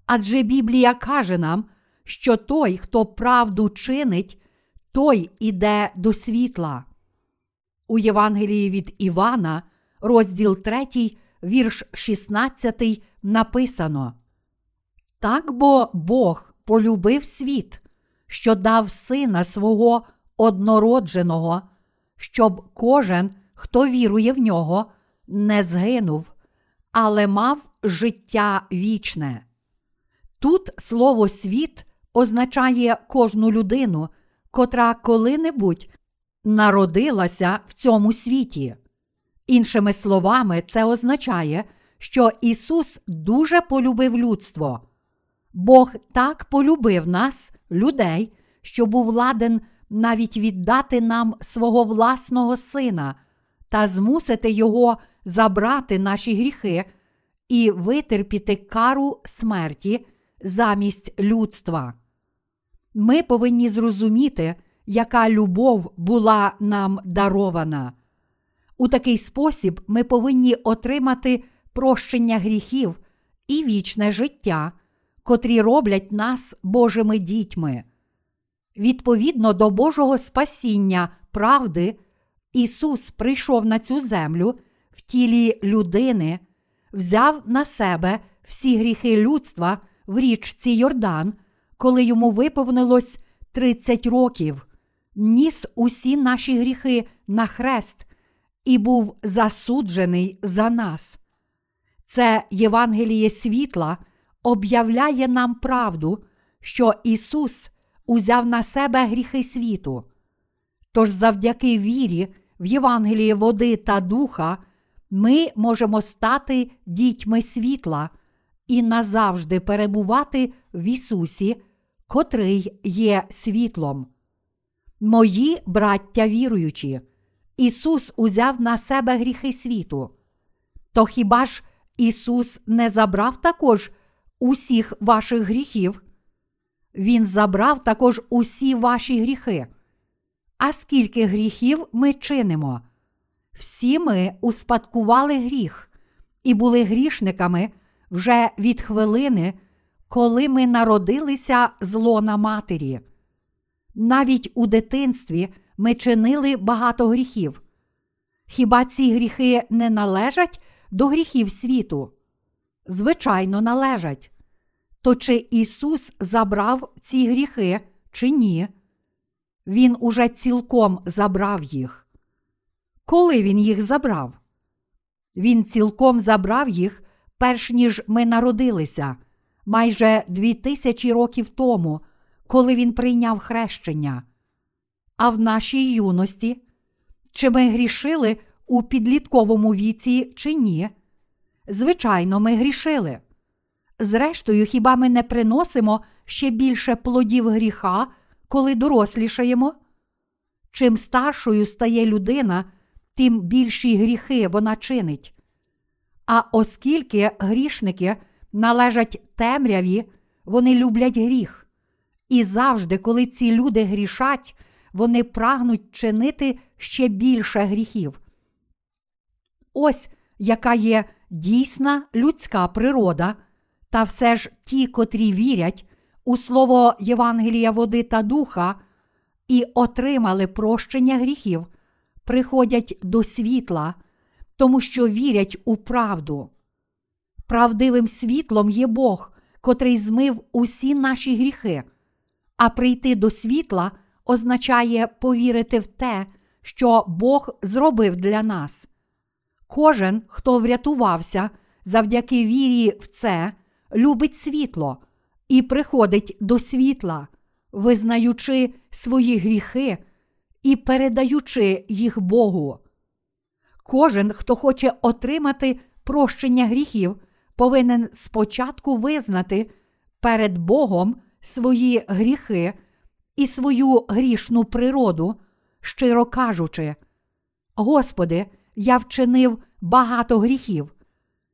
Адже Біблія каже нам, що той, хто правду чинить, той іде до світла. У Євангелії від Івана, розділ 3, вірш 16, написано: Так бо Бог полюбив світ, що дав сина свого однородженого, щоб кожен, хто вірує в нього, не згинув, але мав життя вічне. Тут слово світ означає кожну людину, котра коли-небудь народилася в цьому світі. Іншими словами, це означає, що Ісус дуже полюбив людство. Бог так полюбив нас, людей, що був ладен навіть віддати нам свого власного Сина та змусити Його забрати наші гріхи і витерпіти кару смерті замість людства. Ми повинні зрозуміти, яка любов була нам дарована. У такий спосіб ми повинні отримати прощення гріхів і вічне життя, котрі роблять нас Божими дітьми. Відповідно до Божого спасіння правди, Ісус прийшов на цю землю в тілі людини, взяв на себе всі гріхи людства в річці Йордан, коли йому виповнилось 30 років, ніс усі наші гріхи на хрест і був засуджений за нас. Це Євангеліє світла об'являє нам правду, що Ісус узяв на себе гріхи світу. Тож завдяки вірі в Євангеліє води та духа ми можемо стати дітьми світла і назавжди перебувати в Ісусі, котрий є світлом. Мої браття віруючі, Ісус узяв на себе гріхи світу. То хіба ж Ісус не забрав також усіх ваших гріхів? Він забрав також усі ваші гріхи. А скільки гріхів ми чинимо? Всі ми успадкували гріх і були грішниками вже від хвилини, коли ми народилися з лона матері. Навіть у дитинстві ми чинили багато гріхів. Хіба ці гріхи не належать до гріхів світу? Звичайно, належать. То чи Ісус забрав ці гріхи, чи ні? Він уже цілком забрав їх. Коли Він їх забрав? Він цілком забрав їх, перш ніж ми народилися, майже дві тисячі років тому, коли він прийняв хрещення. А в нашій юності, чи ми грішили у підлітковому віці, чи ні? Звичайно, ми грішили. Зрештою, хіба ми не приносимо ще більше плодів гріха, коли дорослішаємо? Чим старшою стає людина, тим більші гріхи вона чинить. А оскільки грішники належать темряві, вони люблять гріх. І завжди, коли ці люди грішать, вони прагнуть чинити ще більше гріхів. Ось яка є дійсна людська природа, та все ж ті, котрі вірять у слово Євангелія води та духа і отримали прощення гріхів, приходять до світла, тому що вірять у правду. Правдивим світлом є Бог, котрий змив усі наші гріхи, а прийти до світла означає повірити в те, що Бог зробив для нас. Кожен, хто врятувався завдяки вірі в це, любить світло і приходить до світла, визнаючи свої гріхи і передаючи їх Богу. Кожен, хто хоче отримати прощення гріхів, повинен спочатку визнати перед Богом свої гріхи і свою грішну природу, щиро кажучи: Господи, я вчинив багато гріхів.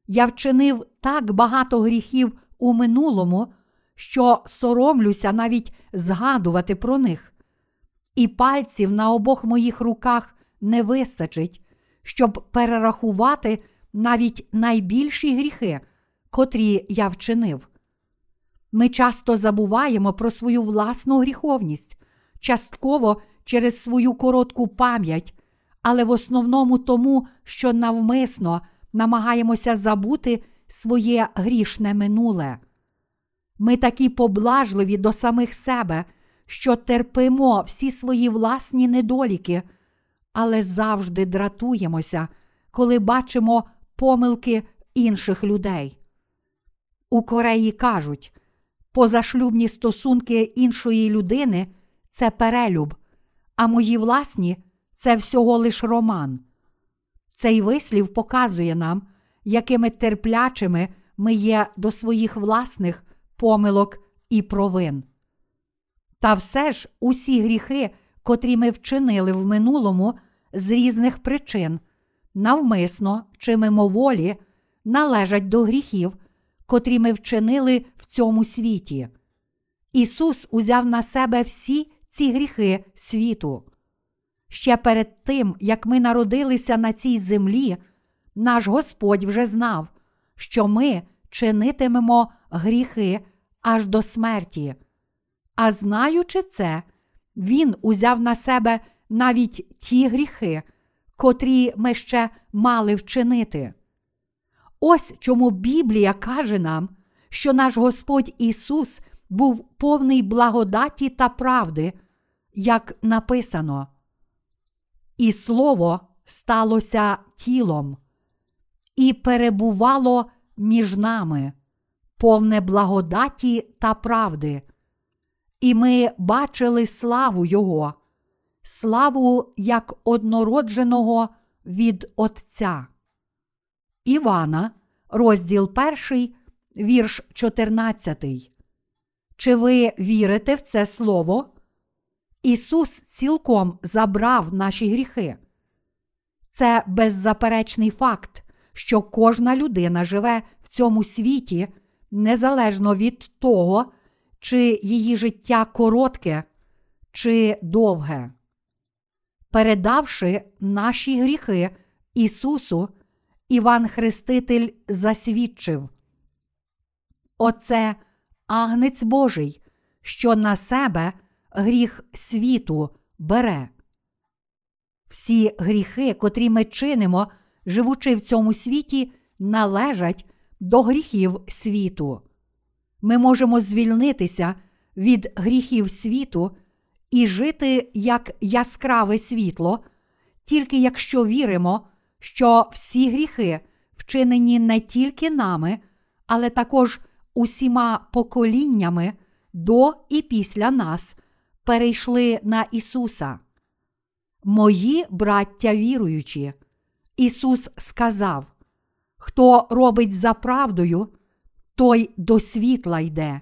Я вчинив так багато гріхів у минулому, що соромлюся навіть згадувати про них. І пальців на обох моїх руках не вистачить, щоб перерахувати навіть найбільші гріхи, котрі я вчинив. Ми часто забуваємо про свою власну гріховність, частково через свою коротку пам'ять, але в основному тому, що навмисно намагаємося забути своє грішне минуле. Ми такі поблажливі до самих себе, що терпимо всі свої власні недоліки, але завжди дратуємося, коли бачимо помилки інших людей. У Кореї кажуть, позашлюбні стосунки іншої людини це перелюб, а мої власні це всього лиш роман. Цей вислів показує нам, якими терплячими ми є до своїх власних помилок і провин. Та все ж усі гріхи, котрі ми вчинили в минулому з різних причин, навмисно чи мимоволі, належать до гріхів, котрі ми вчинили в цьому світі. Ісус узяв на себе всі ці гріхи світу. Ще перед тим, як ми народилися на цій землі, наш Господь вже знав, що ми чинитимемо гріхи аж до смерті. А знаючи це, Він узяв на себе навіть ті гріхи, котрі ми ще мали вчинити. Ось чому Біблія каже нам, що наш Господь Ісус був повний благодаті та правди, як написано. І Слово сталося тілом, і перебувало між нами, повне благодаті та правди. І ми бачили славу Його, славу як однородженого від Отця. Івана, розділ 1, вірш 14. Чи ви вірите в це слово? Ісус цілком забрав наші гріхи. Це беззаперечний факт, що кожна людина живе в цьому світі незалежно від того, чи її життя коротке, чи довге. Передавши наші гріхи Ісусу, Іван Хреститель засвідчив. Оце агнець Божий, що на себе гріх світу бере. Всі гріхи, котрі ми чинимо, живучи в цьому світі, належать до гріхів світу. Ми можемо звільнитися від гріхів світу і жити як яскраве світло, тільки якщо віримо, що всі гріхи вчинені не тільки нами, але також усіма поколіннями до і після нас перейшли на Ісуса. Мої браття віруючі, Ісус сказав: Хто робить за правдою, той до світла йде.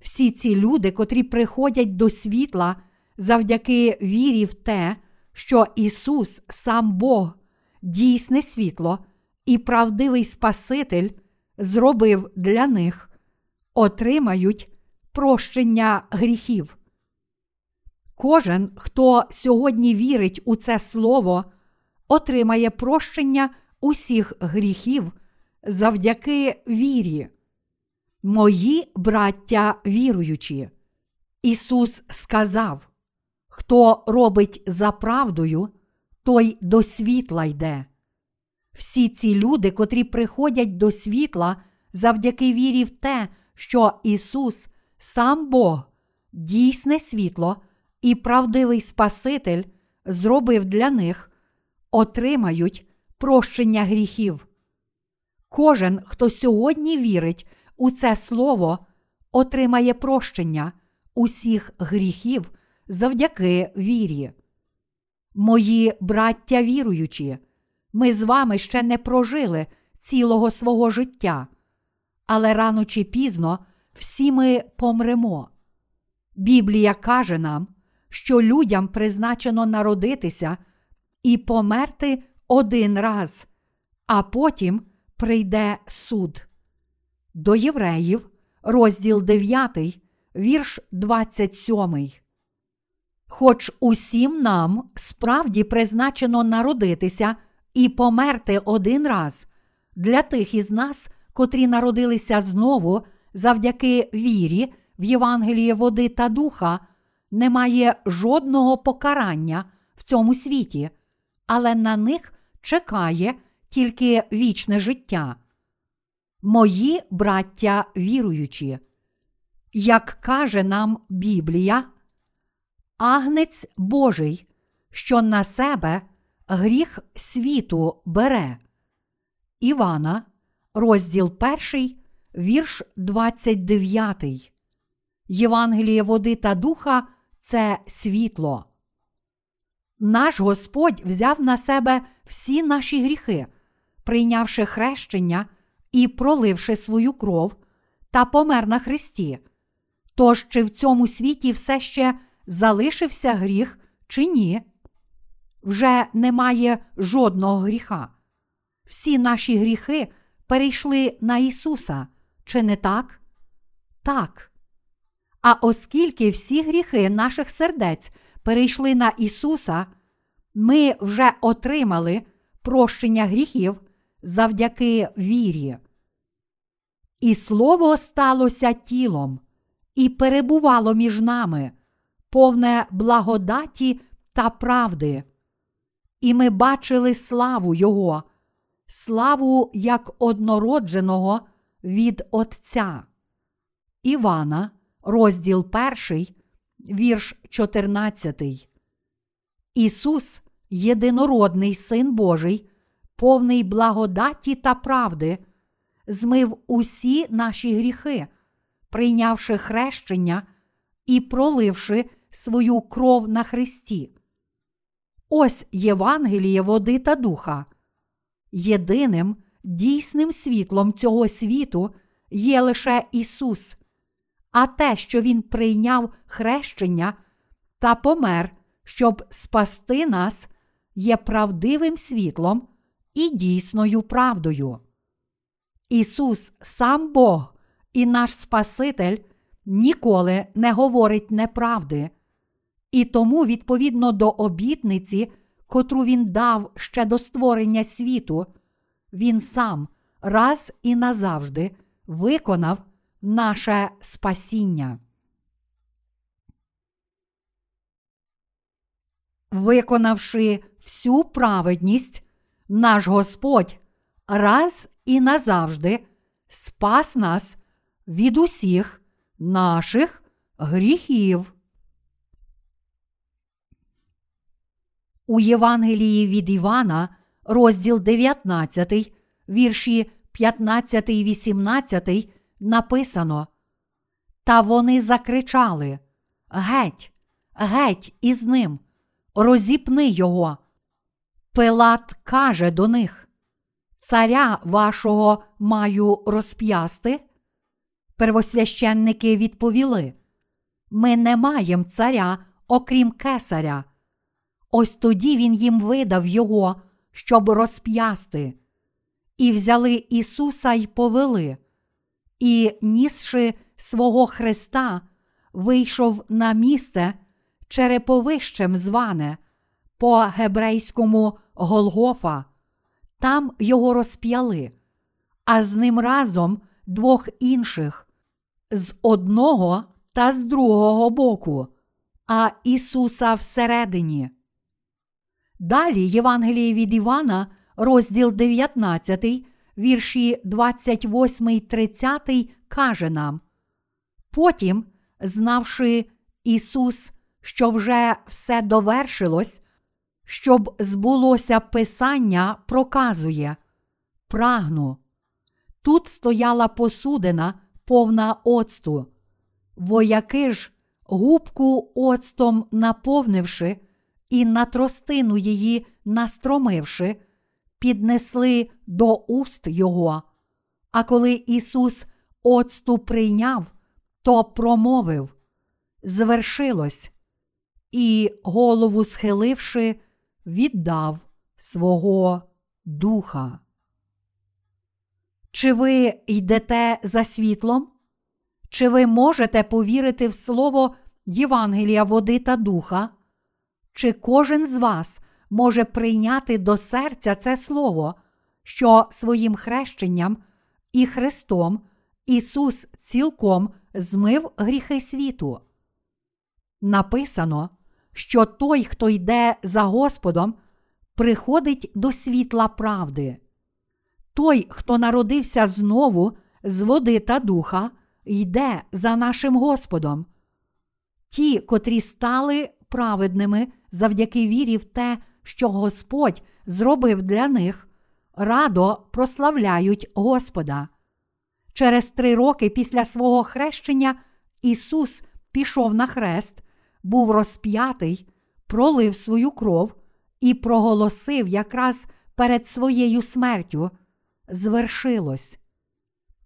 Всі ці люди, котрі приходять до світла завдяки вірі в те, що Ісус, сам Бог, дійсне світло і правдивий Спаситель зробив для них, отримають прощення гріхів. Кожен, хто сьогодні вірить у це слово, отримає прощення усіх гріхів завдяки вірі. Мої браття віруючі. Ісус сказав: Хто робить за правдою, той до світла йде. Всі ці люди, котрі приходять до світла завдяки вірі в те, що Ісус, сам Бог, дійсне світло і правдивий Спаситель зробив для них, отримають прощення гріхів. Кожен, хто сьогодні вірить у це слово, отримає прощення усіх гріхів завдяки вірі. Мої браття віруючі, ми з вами ще не прожили цілого свого життя, але рано чи пізно всі ми помремо. Біблія каже нам, що людям призначено народитися і померти один раз, а потім прийде суд. До євреїв, розділ 9, вірш 27. Хоч усім нам справді призначено народитися і померти один раз для тих із нас, котрі народилися знову завдяки вірі в Євангеліє води та духа, немає жодного покарання в цьому світі, але на них чекає тільки вічне життя. Мої браття віруючі, як каже нам Біблія, агнець Божий, що на себе гріх світу бере. Івана, розділ 1, вірш 29. Євангеліє води та духа це світло. Наш Господь взяв на себе всі наші гріхи, прийнявши хрещення і проливши свою кров та помер на Христі. Тож, чи в цьому світі все ще залишився гріх, чи ні? Вже немає жодного гріха. Всі наші гріхи перейшли на Ісуса, чи не так? Так. А оскільки всі гріхи наших сердець перейшли на Ісуса, ми вже отримали прощення гріхів завдяки вірі. І Слово сталося тілом і перебувало між нами, повне благодаті та правди. І ми бачили славу Його, славу як однородженого від Отця. Івана, розділ 1, вірш 14. Ісус, єдинородний Син Божий, повний благодаті та правди, змив усі наші гріхи, прийнявши хрещення і проливши свою кров на Христі. Ось Євангеліє води та духа. Єдиним дійсним світлом цього світу є лише Ісус, а те, що Він прийняв хрещення та помер, щоб спасти нас, є правдивим світлом і дійсною правдою. Ісус, сам Бог і наш Спаситель ніколи не говорить неправди, і тому, відповідно до обітниці, котру Він дав ще до створення світу, Він сам раз і назавжди виконав наше спасіння. Виконавши всю праведність, наш Господь раз і назавжди спас нас від усіх наших гріхів. У Євангелії від Івана, розділ 19, вірші 15 і 18 написано. Та вони закричали Геть, геть із ним, розіпни його. Пилат каже до них: Царя вашого маю розп'ясти. Первосвященники відповіли: Ми не маємо царя, окрім кесаря. Ось тоді він їм видав його, щоб розп'ясти. І взяли Ісуса й повели, і, нісши свого Христа, вийшов на місце череповищем зване, по гебрейському Голгофа. Там його розп'яли, а з ним разом двох інших з одного та з другого боку, а Ісуса всередині. Далі Євангеліє від Івана, розділ 19, вірші 28, 30 каже нам. Потім, знавши Ісус, що вже все довершилось, щоб збулося Писання, проказує Прагну. Тут стояла посудина, повна оцту. Вояки ж, губку оцтом наповнивши і на тростину її настромивши, піднесли до уст його. А коли Ісус оцту прийняв, то промовив Звершилось, і, голову схиливши, віддав свого духа. Чи ви йдете за світлом? Чи ви можете повірити в слово Євангелія води та духа? Чи кожен з вас може прийняти до серця це слово, що своїм хрещенням і Христом Ісус цілком змив гріхи світу? Написано, що той, хто йде за Господом, приходить до світла правди. Той, хто народився знову з води та духа, йде за нашим Господом. Ті, котрі стали праведними завдяки вірі в те, що Господь зробив для них, радо прославляють Господа. Через три роки після свого хрещення Ісус пішов на хрест, був розп'ятий, пролив свою кров і проголосив якраз перед своєю смертю. Звершилось.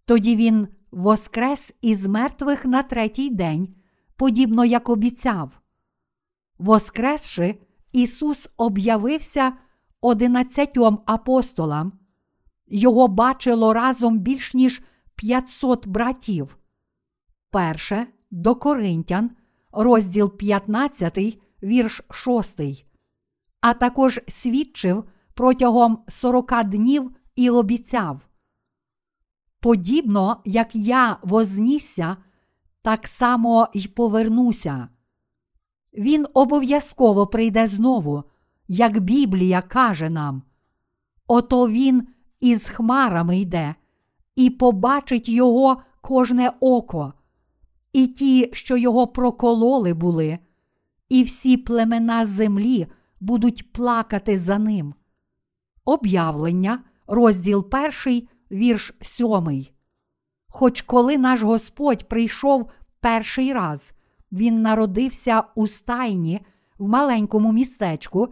Тоді він воскрес із мертвих на третій день, подібно як обіцяв. Воскресши, Ісус об'явився одинадцятьом апостолам. Його бачило разом більш ніж 500 братів. Перше до Коринтян, розділ 15, вірш 6, а також свідчив протягом 40 днів і обіцяв. Подібно, як я вознісся, так само й повернуся. Він обов'язково прийде знову, як Біблія каже нам. Ото він із хмарами йде, і побачить його кожне око, і ті, що його прокололи були, і всі племена землі будуть плакати за ним. Об'явлення, розділ перший, вірш сьомий. Хоч коли наш Господь прийшов перший раз, він народився у стайні в маленькому містечку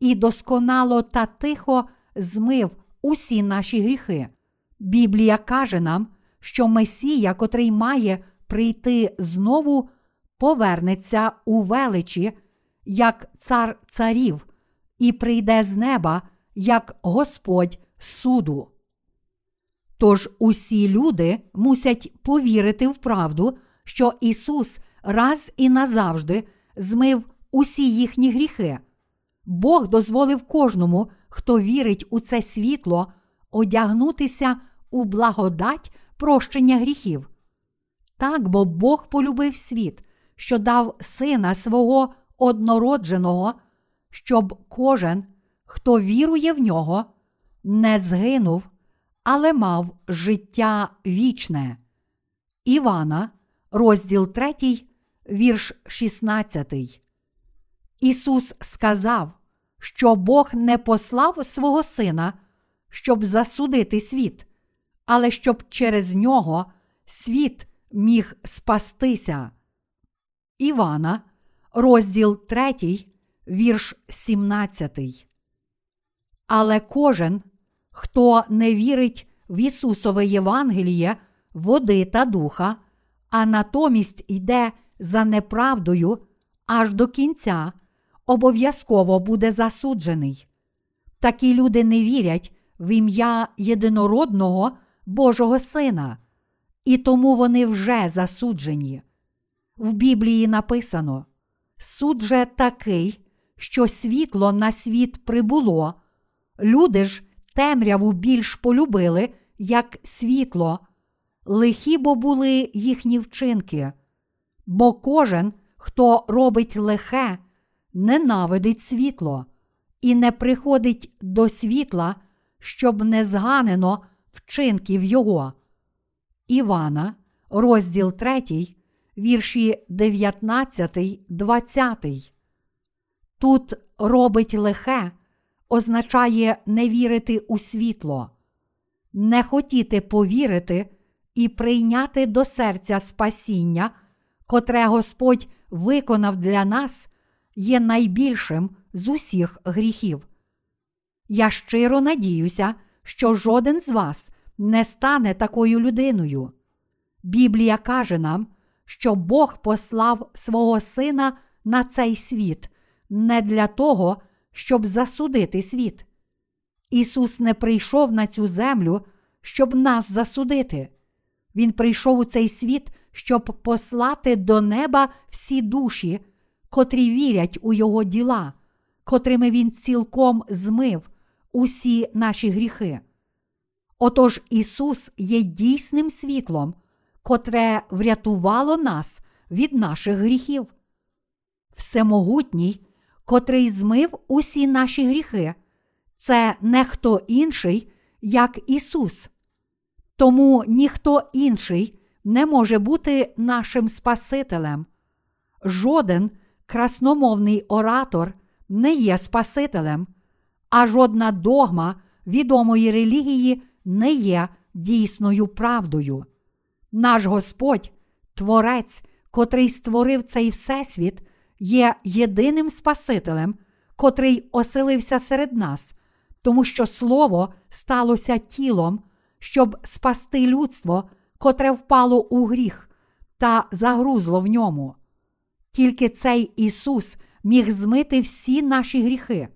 і досконало та тихо змив усі наші гріхи. Біблія каже нам, що Месія, котрий має прийти знову, повернеться у величі, як цар царів, і прийде з неба, як Господь суду. Тож усі люди мусять повірити в правду, що Ісус раз і назавжди змив усі їхні гріхи. Бог дозволив кожному, хто вірить у це світло, одягнутися у благодать прощення гріхів. Так бо Бог полюбив світ, що дав сина свого однородженого, щоб кожен, хто вірує в нього, не згинув, але мав життя вічне. Івана, розділ 3, вірш 16. Ісус сказав, що Бог не послав свого Сина, щоб засудити світ, але щоб через нього світ міг спастися. Івана, розділ 3, вірш 17. Але кожен, хто не вірить в Ісусове Євангеліє, води та духа, а натомість йде за неправдою аж до кінця, обов'язково буде засуджений. Такі люди не вірять в ім'я єдинородного Божого Сина, і тому вони вже засуджені. В Біблії написано: суд же такий, що світло на світ прибуло, люди ж темряву більш полюбили, як світло, лихі бо були їхні вчинки, бо кожен, хто робить лихе, ненавидить світло і не приходить до світла, щоб не зганено вчинків Його. Івана, розділ 3, вірші 19, 20. Тут робить лихе означає не вірити у світло, не хотіти повірити і прийняти до серця спасіння, котре Господь виконав для нас, є найбільшим з усіх гріхів. Я щиро надіюся, що жоден з вас не стане такою людиною. Біблія каже нам, що Бог послав свого Сина на цей світ не для того, щоб засудити світ. Ісус не прийшов на цю землю, щоб нас засудити. Він прийшов у цей світ, щоб послати до неба всі душі, котрі вірять у Його діла, котрими Він цілком змив усі наші гріхи. Отож Ісус є дійсним світлом, котре врятувало нас від наших гріхів. Всемогутній, котрий змив усі наші гріхи, це не хто інший, як Ісус. Тому ніхто інший не може бути нашим Спасителем. Жоден красномовний оратор не є Спасителем, а жодна догма відомої релігії не є дійсною правдою. Наш Господь, Творець, котрий створив цей Всесвіт, є єдиним Спасителем, котрий оселився серед нас, тому що Слово сталося тілом, щоб спасти людство, котре впало у гріх та загрузло в ньому. Тільки цей Ісус міг змити всі наші гріхи.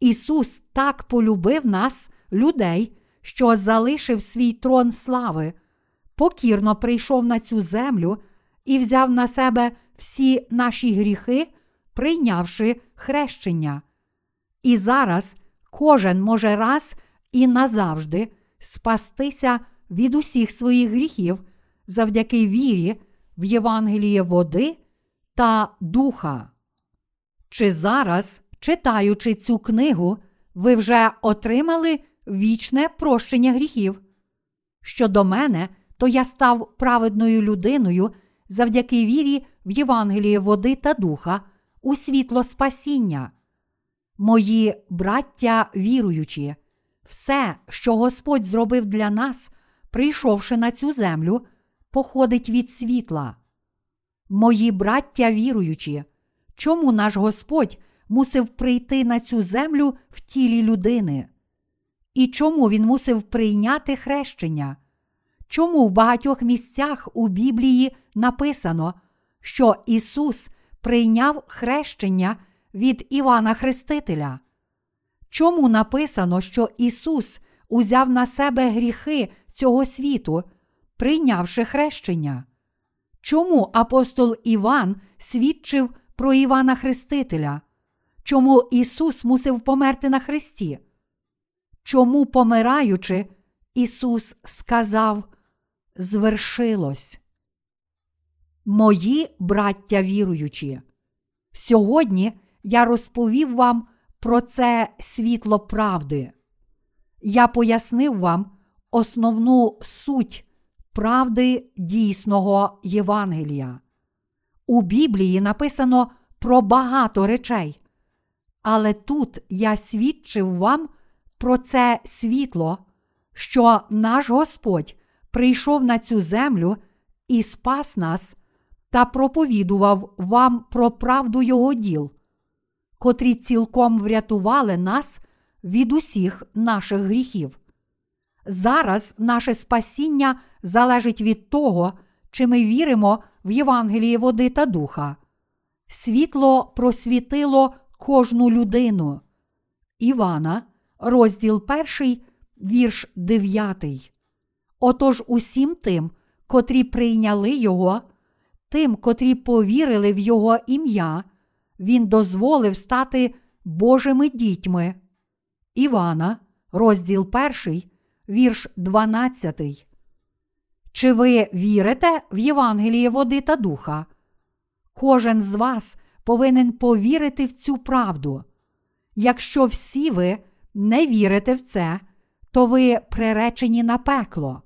Ісус так полюбив нас, людей, що залишив свій трон слави, покірно прийшов на цю землю і взяв на себе всі наші гріхи, прийнявши хрещення. І зараз кожен може раз і назавжди спастися від усіх своїх гріхів завдяки вірі в Євангеліє води та духа. Чи зараз, читаючи цю книгу, ви вже отримали вічне прощення гріхів? Щодо мене, то я став праведною людиною завдяки вірі в Євангеліє води та духа у світло спасіння. Мої браття віруючі, все, що Господь зробив для нас, прийшовши на цю землю, походить від світла. Мої браття віруючі, чому наш Господь мусив прийти на цю землю в тілі людини? І чому він мусив прийняти хрещення? Чому в багатьох місцях у Біблії написано, що Ісус прийняв хрещення від Івана Хрестителя? Чому написано, що Ісус узяв на себе гріхи цього світу, прийнявши хрещення? Чому апостол Іван свідчив про Івана Хрестителя? Чому Ісус мусив померти на хресті? Чому, помираючи, Ісус сказав Звершилось. Мої браття віруючі, сьогодні я розповів вам про це світло правди. Я пояснив вам основну суть правди дійсного Євангелія. У Біблії написано про багато речей, але тут я свідчив вам про це світло, що наш Господь прийшов на цю землю і спас нас та проповідував вам про правду Його діл, котрі цілком врятували нас від усіх наших гріхів. Зараз наше спасіння залежить від того, чи ми віримо в Євангеліє води та духа. Світло просвітило кожну людину. Івана, розділ 1, вірш 9. Отож усім тим, котрі прийняли Його, тим, котрі повірили в Його ім'я, Він дозволив стати Божими дітьми. Івана, розділ 1, вірш 12. Чи ви вірите в Євангеліє води та духа? Кожен з вас повинен повірити в цю правду. Якщо всі ви не вірите в це, то ви приречені на пекло.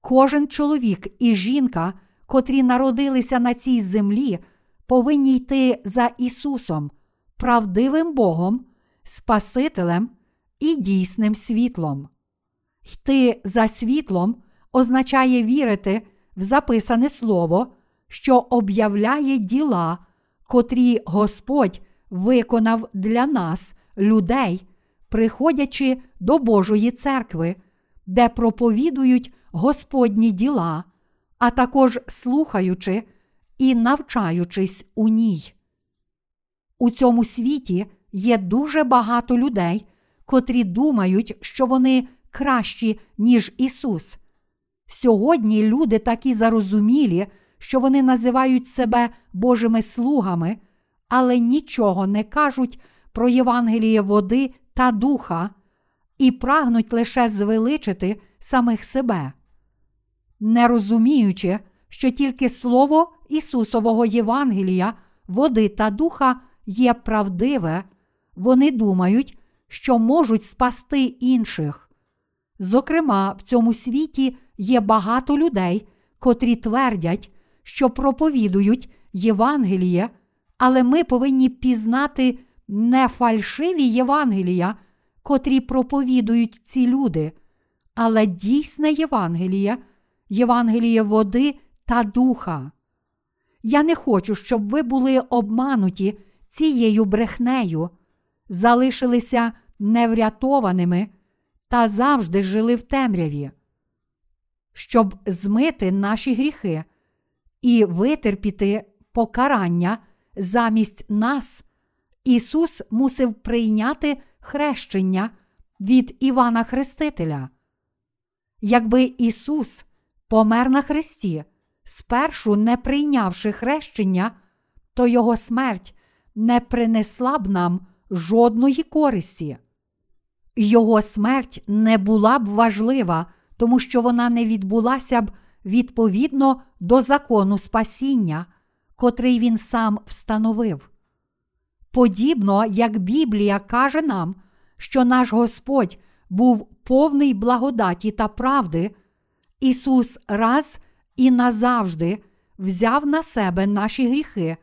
Кожен чоловік і жінка, котрі народилися на цій землі, повинні йти за Ісусом, правдивим Богом, Спасителем і дійсним світлом. Йти за світлом означає вірити в записане слово, що об'являє діла, котрі Господь виконав для нас, людей, приходячи до Божої церкви, де проповідують Господні діла, а також слухаючи і навчаючись у ній. У цьому світі є дуже багато людей, котрі думають, що вони кращі, ніж Ісус. Сьогодні люди такі зарозумілі, що вони називають себе Божими слугами, але нічого не кажуть про Євангеліє води та духа і прагнуть лише звеличити самих себе. Не розуміючи, що тільки Слово Ісусового Євангелія, води та духа є правдиве, вони думають, що можуть спасти інших. Зокрема, в цьому світі є багато людей, котрі твердять, що проповідують Євангеліє, але ми повинні пізнати не фальшиві Євангелія, котрі проповідують ці люди, але дійсне Євангеліє, Євангеліє води та духа. Я не хочу, щоб ви були обмануті цією брехнею, залишилися неврятованими та завжди жили в темряві. Щоб змити наші гріхи і витерпіти покарання замість нас, Ісус мусив прийняти хрещення від Івана Хрестителя. Якби Ісус помер на Христі, спершу не прийнявши хрещення, то Його смерть не принесла б нам жодної користі. Його смерть не була б важлива, тому що вона не відбулася б відповідно до закону спасіння, котрий він сам встановив. Подібно як Біблія каже нам, що наш Господь був повний благодаті та правди, Ісус раз і назавжди взяв на себе наші гріхи,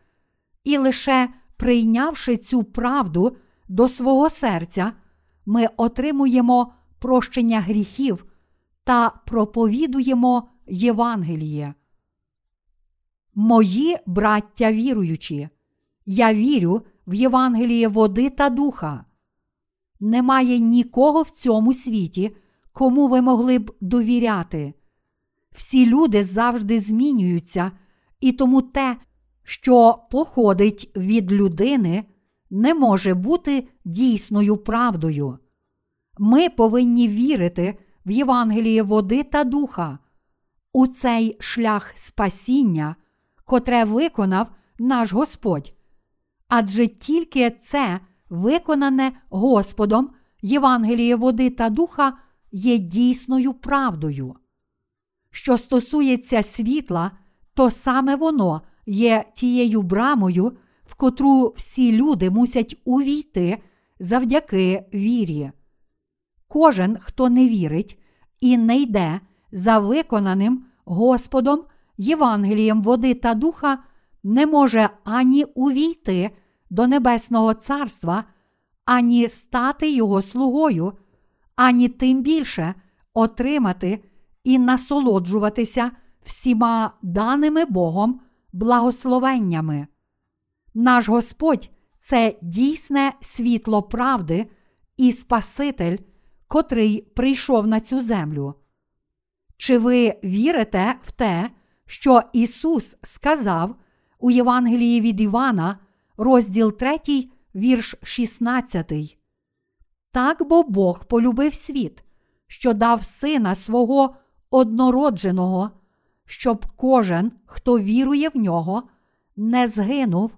і лише прийнявши цю правду до свого серця, ми отримуємо прощення гріхів та проповідуємо Євангеліє. Мої браття віруючі, я вірю в Євангеліє води та духа. Немає нікого в цьому світі, кому ви могли б довіряти. Всі люди завжди змінюються, і тому те, що походить від людини, не може бути дійсною правдою. Ми повинні вірити в Євангеліє води та духа, у цей шлях спасіння, котре виконав наш Господь. Адже тільки це виконане Господом Євангеліє води та духа є дійсною правдою. Що стосується світла, то саме воно є тією брамою, в котру всі люди мусять увійти завдяки вірі. Кожен, хто не вірить і не йде за виконаним Господом Євангелієм води та духа, не може ані увійти до Небесного Царства, ані стати Його слугою, ані тим більше отримати і насолоджуватися всіма даними Богом благословеннями. Наш Господь це дійсне світло правди і Спаситель, котрий прийшов на цю землю. Чи ви вірите в те, що Ісус сказав у Євангелії від Івана, розділ 3, вірш 16? Так бо Бог полюбив світ, що дав сина свого однородженого, щоб кожен, хто вірує в нього, не згинув,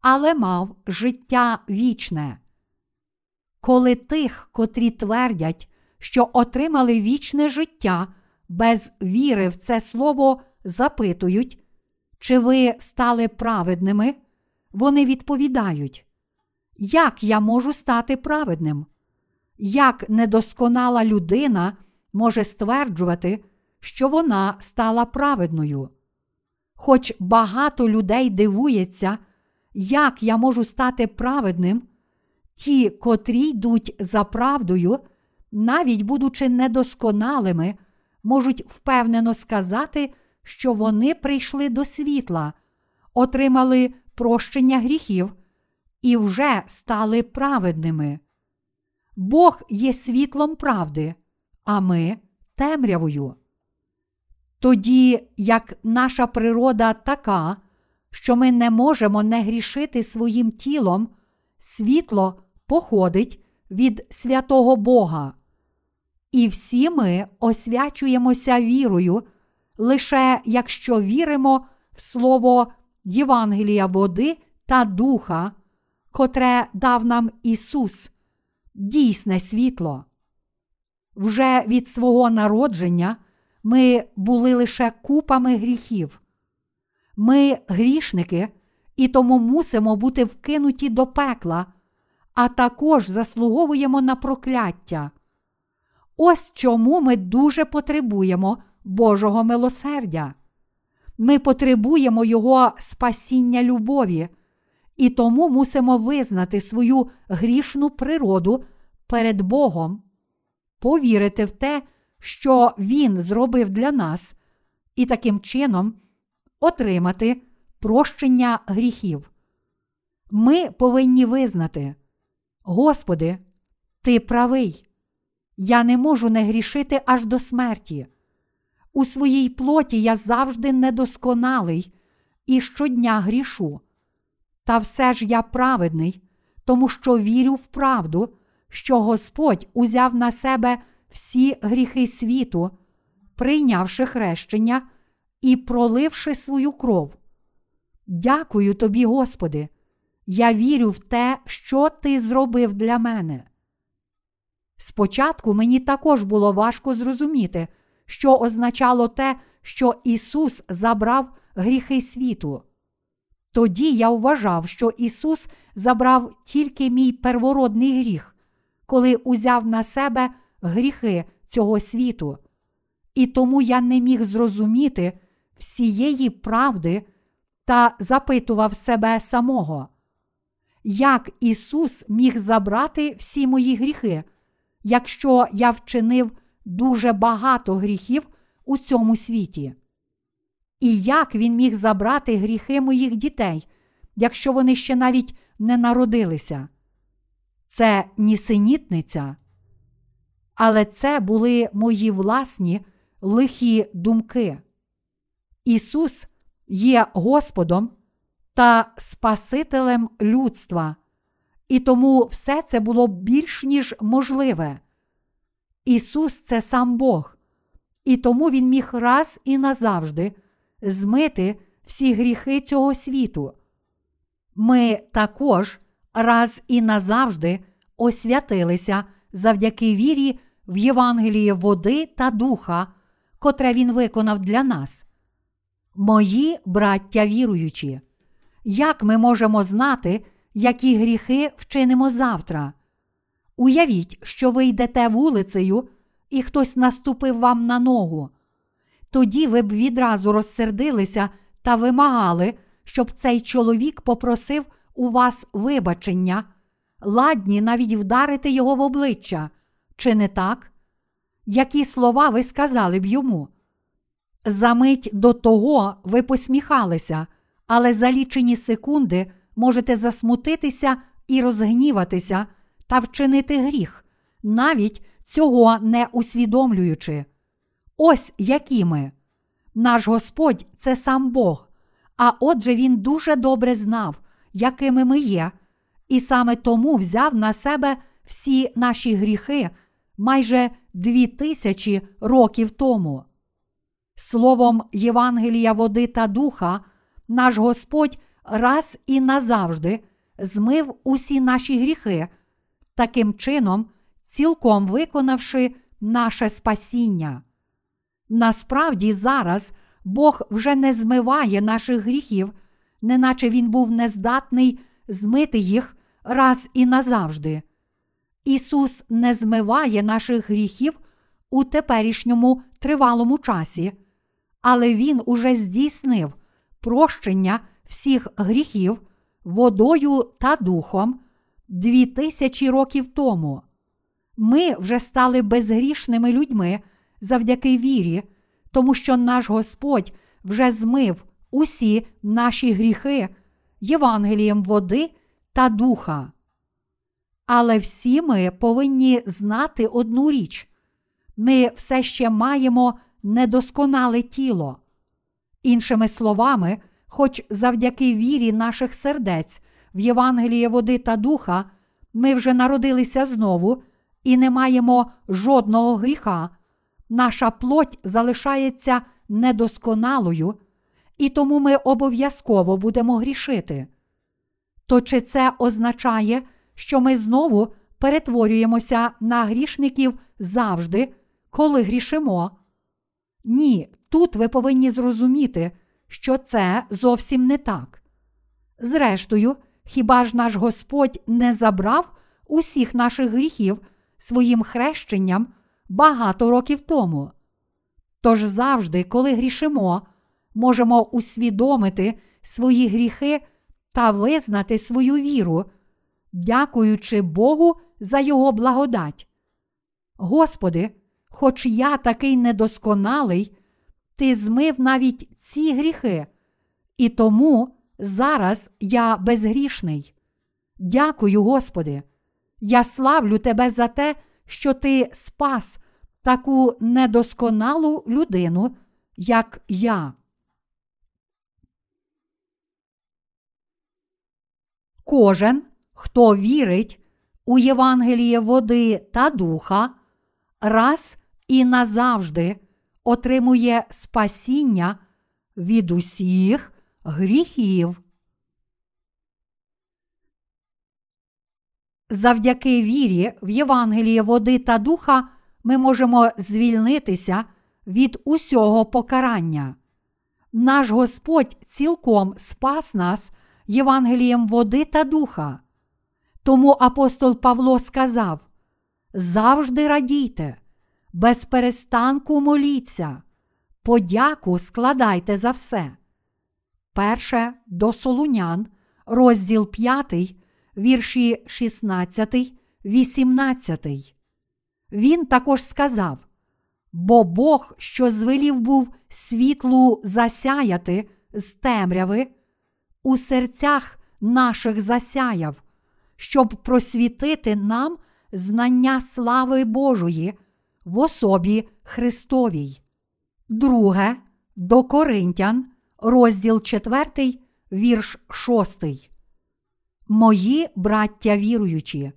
але мав життя вічне. Коли тих, котрі твердять, що отримали вічне життя, без віри в це слово запитують, чи ви стали праведними, вони відповідають, як я можу стати праведним? як недосконала людина може стверджувати, що вона стала праведною. Хоч багато людей дивується, як я можу стати праведним, ті, котрі йдуть за правдою, навіть будучи недосконалими, можуть впевнено сказати, що вони прийшли до світла, отримали прощення гріхів і вже стали праведними. Бог є світлом правди, а ми темрявою. Тоді як наша природа така, що ми не можемо не грішити своїм тілом, світло походить від святого Бога. І всі ми освячуємося вірою, лише якщо віримо в Слово Євангелія води та духа, котре дав нам Ісус, дійсне світло. Вже від свого народження ми були лише купами гріхів. Ми грішники і тому мусимо бути вкинуті до пекла, а також заслуговуємо на прокляття. Ось чому ми дуже потребуємо Божого милосердя. Ми потребуємо Його спасіння любові, і тому мусимо визнати свою грішну природу перед Богом, повірити в те, що Він зробив для нас, і таким чином отримати прощення гріхів. Ми повинні визнати, Господи, Ти правий, я не можу не грішити аж до смерті. У своїй плоті я завжди недосконалий і щодня грішу. Та все ж я праведний, тому що вірю в правду, що Господь узяв на себе всі гріхи світу, прийнявши хрещення і проливши свою кров. Дякую тобі, Господи, я вірю в те, що Ти зробив для мене. Спочатку мені також було важко зрозуміти, що означало те, що Ісус забрав гріхи світу. Тоді я вважав, що Ісус забрав тільки мій первородний гріх, коли узяв на себе гріхи цього світу, і тому я не міг зрозуміти всієї правди та запитував себе самого, як Ісус міг забрати всі мої гріхи, якщо я вчинив дуже багато гріхів у цьому світі. І як він міг забрати гріхи моїх дітей, якщо вони ще навіть не народилися? Це нісенітниця. Але це були мої власні лихі думки. Ісус є Господом та Спасителем людства, і тому все це було більш ніж можливе. Ісус це сам Бог, і тому Він міг раз і назавжди змити всі гріхи цього світу. Ми також раз і назавжди освятилися завдяки вірі в Євангеліє води та духа, котре Він виконав для нас. Мої браття віруючі, як ми можемо знати, які гріхи вчинимо завтра? Уявіть, що ви йдете вулицею, і хтось наступив вам на ногу. Тоді ви б відразу розсердилися та вимагали, щоб цей чоловік попросив у вас вибачення, ладні навіть вдарити його в обличчя. Чи не так? Які слова ви сказали б йому? За мить до того ви посміхалися, але за лічені секунди можете засмутитися і розгніватися та вчинити гріх, навіть цього не усвідомлюючи. Ось які ми. Наш Господь це сам Бог, а отже Він дуже добре знав, якими ми є, і саме тому взяв на себе всі наші гріхи майже дві тисячі років тому. Словом Євангелія води та духа, наш Господь раз і назавжди змив усі наші гріхи, таким чином, цілком виконавши наше спасіння. Насправді, зараз Бог вже не змиває наших гріхів, неначе Він був нездатний змити їх раз і назавжди. Ісус не змиває наших гріхів у теперішньому тривалому часі, але Він уже здійснив прощення всіх гріхів водою та духом дві тисячі років тому. Ми вже стали безгрішними людьми завдяки вірі, тому що наш Господь вже змив усі наші гріхи Євангелієм води та духа. Але всі ми повинні знати одну річ: ми все ще маємо недосконале тіло. Іншими словами, хоч завдяки вірі наших сердець в Євангеліє води та духа, ми вже народилися знову і не маємо жодного гріха, наша плоть залишається недосконалою, і тому ми обов'язково будемо грішити. То чи це означає, що ми знову перетворюємося на грішників завжди, коли грішимо? Ні, тут ви повинні зрозуміти, що це зовсім не так. Зрештою, хіба ж наш Господь не забрав усіх наших гріхів своїм хрещенням багато років тому? Тож завжди, коли грішимо, можемо усвідомити свої гріхи та визнати свою віру, дякуючи Богу за Його благодать. Господи, хоч я такий недосконалий, Ти змив навіть ці гріхи, і тому зараз я безгрішний. Дякую, Господи. Я славлю Тебе за те, що Ти спас таку недосконалу людину, як я. Кожен, хто вірить у Євангеліє води та духа, раз і назавжди отримує спасіння від усіх гріхів. Завдяки вірі в Євангеліє води та духа ми можемо звільнитися від усього покарання. Наш Господь цілком спас нас Євангелієм води та духа. Тому апостол Павло сказав: завжди радійте, без перестанку моліться, подяку складайте за все. Перше до Солунян, розділ 5, вірші 16, 18. Він також сказав: Бо Бог, що звелів був світлу засяяти з темряви, у серцях наших засяяв, щоб просвітити нам знання слави Божої в особі Христовій. Друге до Коринтян, розділ 4, вірш 6. Мої браття віруючі,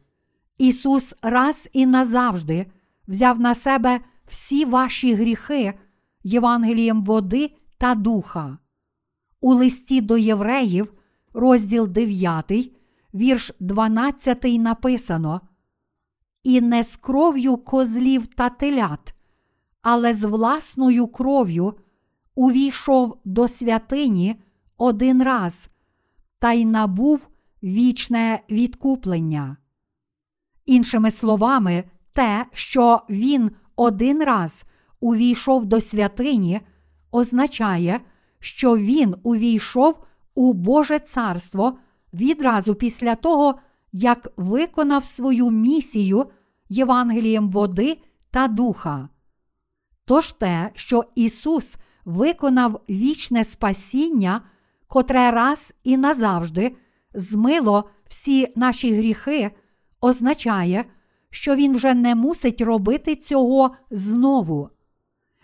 Ісус раз і назавжди взяв на себе всі ваші гріхи Євангелієм води та духа. У листі до євреїв, розділ 9, вірш 12 написано: І не з кров'ю козлів та телят, але з власною кров'ю увійшов до святині один раз та й набув вічне відкуплення. Іншими словами, те, що він один раз увійшов до святині, означає, що він увійшов у Боже Царство відразу після того, як виконав свою місію Євангелієм води та духа. Тож те, що Ісус виконав вічне спасіння, котре раз і назавжди змило всі наші гріхи, означає, що Він вже не мусить робити цього знову.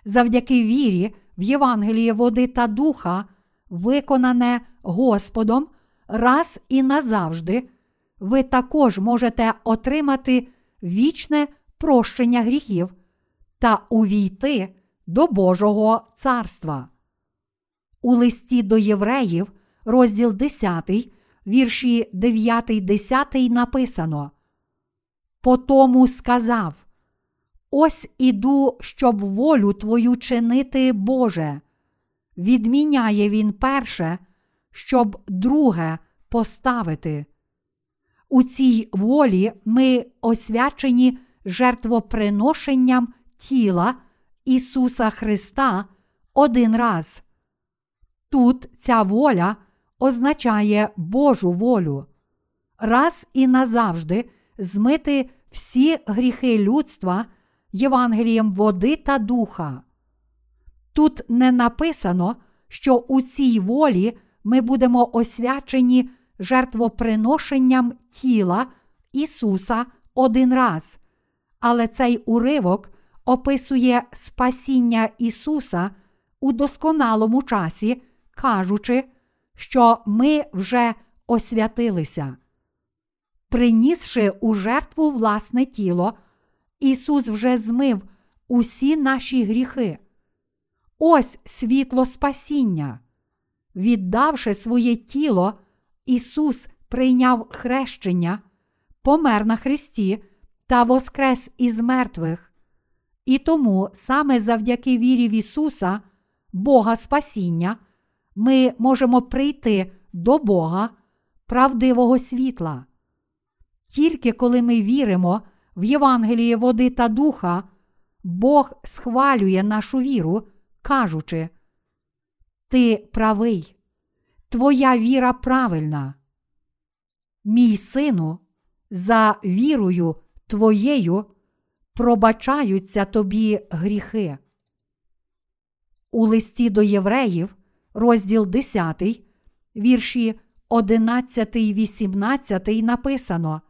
Завдяки вірі в Євангеліє води та духа, виконане Господом раз і назавжди, ви також можете отримати вічне прощення гріхів та увійти до Божого царства. У листі до євреїв, розділ 10, вірші 9, 10 написано. Потому сказав: Ось іду, щоб волю твою чинити, Боже. Відміняє він перше, щоб друге поставити. У цій волі ми освячені жертвоприношенням тіла Ісуса Христа один раз. Тут ця воля означає Божу волю. Раз і назавжди змити всі гріхи людства Євангелієм води та духа. Тут не написано, що у цій волі ми будемо освячені жертвоприношенням тіла Ісуса один раз, але цей уривок описує спасіння Ісуса у досконалому часі, кажучи, що ми вже освятилися. Принісши у жертву власне тіло, Ісус вже змив усі наші гріхи. Ось світло спасіння. Віддавши своє тіло, Ісус прийняв хрещення, помер на Христі та воскрес із мертвих. І тому саме завдяки вірі в Ісуса, Бога Спасіння, ми можемо прийти до Бога, правдивого світла. Тільки коли ми віримо в Євангеліє води та духа, Бог схвалює нашу віру, кажучи, Ти правий, твоя віра правильна. Мій сину, за вірою твоєю пробачаються тобі гріхи. У листі до євреїв, розділ 10, вірші 11, 18 написано.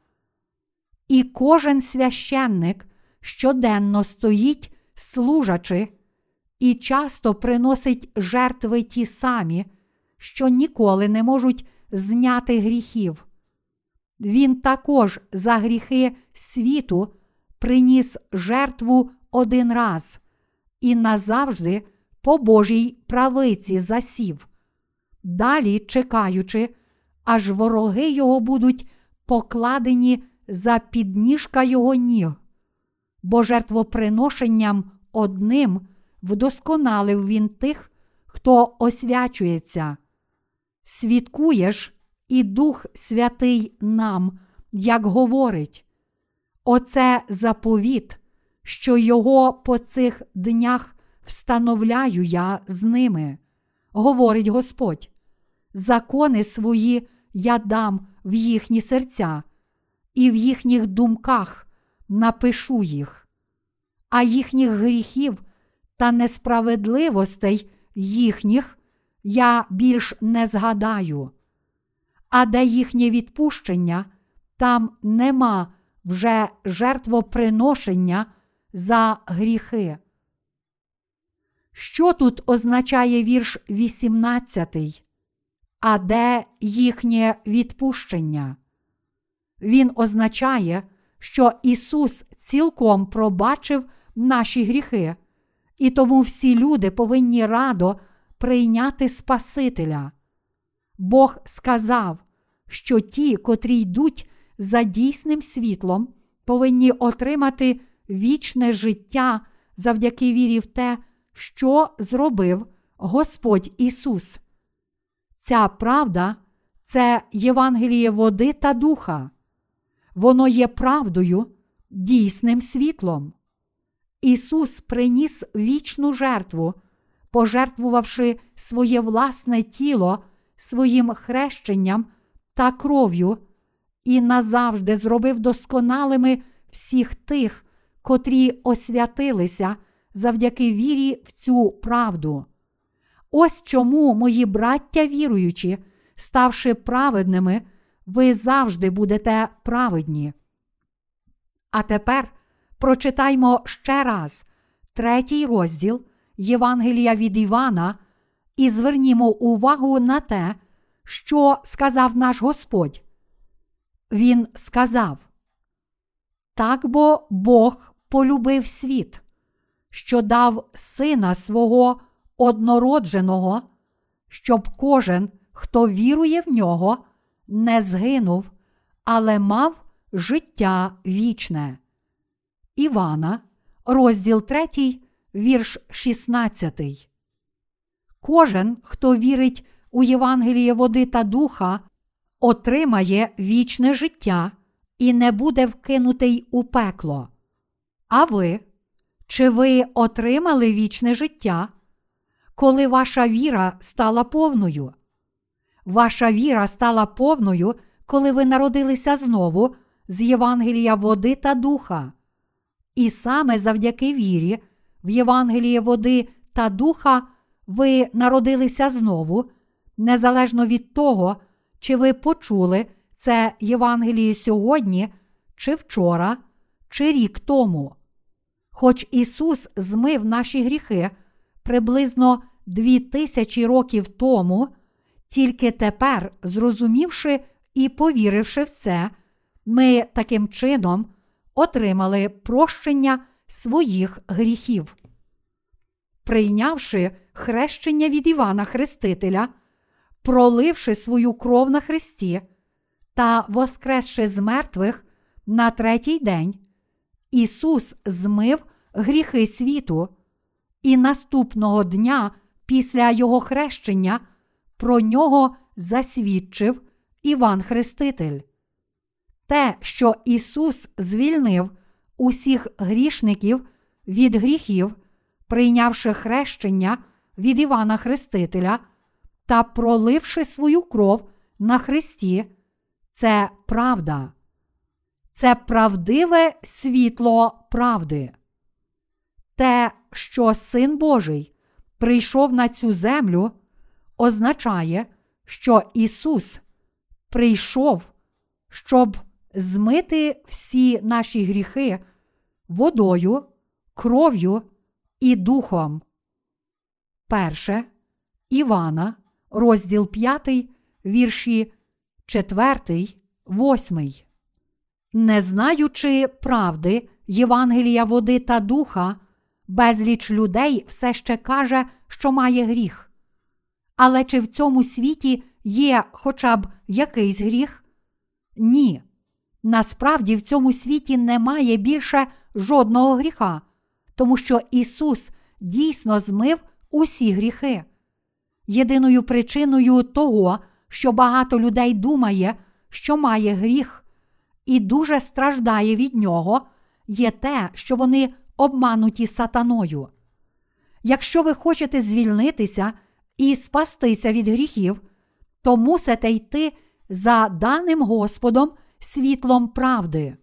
І кожен священник щоденно стоїть, служачи, і часто приносить жертви ті самі, що ніколи не можуть зняти гріхів. Він також за гріхи світу приніс жертву один раз і назавжди по Божій правиці засів, далі чекаючи, аж вороги його будуть покладені за підніжка його ніг, бо жертвоприношенням одним вдосконалив він тих, хто освячується. Свідкуєш, і Дух Святий нам, як говорить, оце заповіт, що його по цих днях встановляю я з ними, говорить Господь. Закони свої я дам в їхні серця, і в їхніх думках напишу їх, а їхніх гріхів та несправедливостей їхніх я більш не згадаю. А де їхнє відпущення, там нема вже жертвоприношення за гріхи. Що тут означає вірш 18? А де їхнє відпущення? Він означає, що Ісус цілком пробачив наші гріхи, і тому всі люди повинні радо прийняти Спасителя. Бог сказав, що ті, котрі йдуть за дійсним світлом, повинні отримати вічне життя завдяки вірі в те, що зробив Господь Ісус. Ця правда це Євангеліє води та духа. Воно є правдою, дійсним світлом. Ісус приніс вічну жертву, пожертвувавши своє власне тіло своїм хрещенням та кров'ю, і назавжди зробив досконалими всіх тих, котрі освятилися завдяки вірі в цю правду. Ось чому, мої браття віруючі, ставши праведними, ви завжди будете праведні. А тепер прочитаймо ще раз третій розділ Євангелія від Івана і звернімо увагу на те, що сказав наш Господь. Він сказав: Так бо Бог полюбив світ, що дав сина свого однородженого, щоб кожен, хто вірує в нього, не згинув, але мав життя вічне. Івана, розділ 3, вірш 16. Кожен, хто вірить у Євангеліє води та духа, отримає вічне життя і не буде вкинутий у пекло. А ви? Чи ви отримали вічне життя, коли ваша віра стала повною? Ваша віра стала повною, коли ви народилися знову з Євангелія води та духа. І саме завдяки вірі, в Євангеліє води та духа ви народилися знову, незалежно від того, чи ви почули це Євангеліє сьогодні, чи вчора, чи рік тому. Хоч Ісус змив наші гріхи приблизно дві тисячі років тому, тільки тепер, зрозумівши і повіривши в це, ми таким чином отримали прощення своїх гріхів. Прийнявши хрещення від Івана Хрестителя, проливши свою кров на Христі та воскресши з мертвих на третій день, Ісус змив гріхи світу, і наступного дня після Його хрещення про нього засвідчив Іван Хреститель. Те, що Ісус звільнив усіх грішників від гріхів, прийнявши хрещення від Івана Хрестителя та проливши свою кров на Христі, це правда. Це правдиве світло правди. Те, що Син Божий прийшов на цю землю, означає, що Ісус прийшов, щоб змити всі наші гріхи водою, кров'ю і духом. Перше Івана, розділ 5, вірші 4, 8. Не знаючи правди Євангелія води та духа, безліч людей все ще каже, що має гріх. Але чи в цьому світі є хоча б якийсь гріх? Ні. Насправді в цьому світі немає більше жодного гріха, тому що Ісус дійсно змив усі гріхи. Єдиною причиною того, що багато людей думає, що має гріх, і дуже страждає від нього, є те, що вони обмануті сатаною. Якщо ви хочете звільнитися і спастися від гріхів, то мусите йти за даним Господом світлом правди.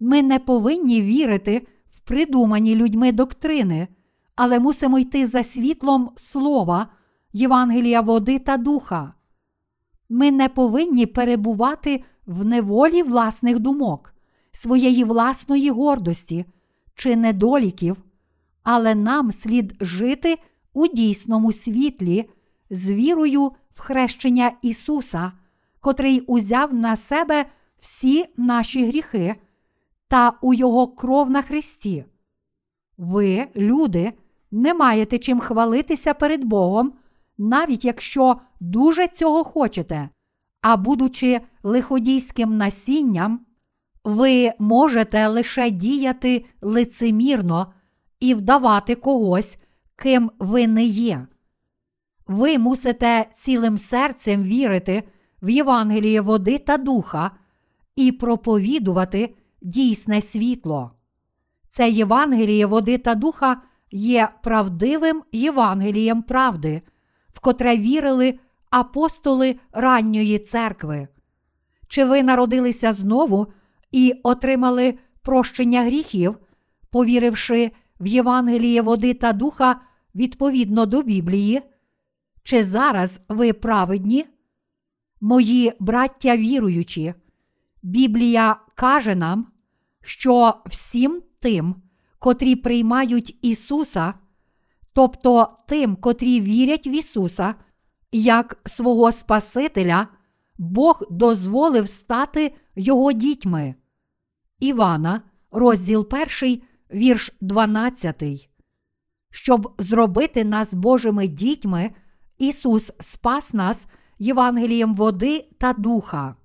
Ми не повинні вірити в придумані людьми доктрини, але мусимо йти за світлом Слова, Євангелія води та духа. Ми не повинні перебувати в неволі власних думок, своєї власної гордості чи недоліків, але нам слід жити у дійсному світлі з вірою в хрещення Ісуса, котрий узяв на себе всі наші гріхи та у Його кров на Христі. Ви, люди, не маєте чим хвалитися перед Богом, навіть якщо дуже цього хочете, а будучи лиходійським насінням, ви можете лише діяти лицемірно і вдавати когось, ким ви не є. Ви мусите цілим серцем вірити в Євангеліє води та духа і проповідувати дійсне світло. Це Євангеліє води та духа є правдивим Євангелієм правди, котре вірили апостоли ранньої церкви. Чи ви народилися знову і отримали прощення гріхів, повіривши в Євангеліє води та духа відповідно до Біблії? Чи зараз ви праведні? Мої браття віруючі, Біблія каже нам, що всім тим, котрі приймають Ісуса, тобто тим, котрі вірять в Ісуса, як свого Спасителя, Бог дозволив стати Його дітьми. Івана, розділ 1, вірш 12. Щоб зробити нас Божими дітьми, Ісус спас нас Євангелієм води та духа.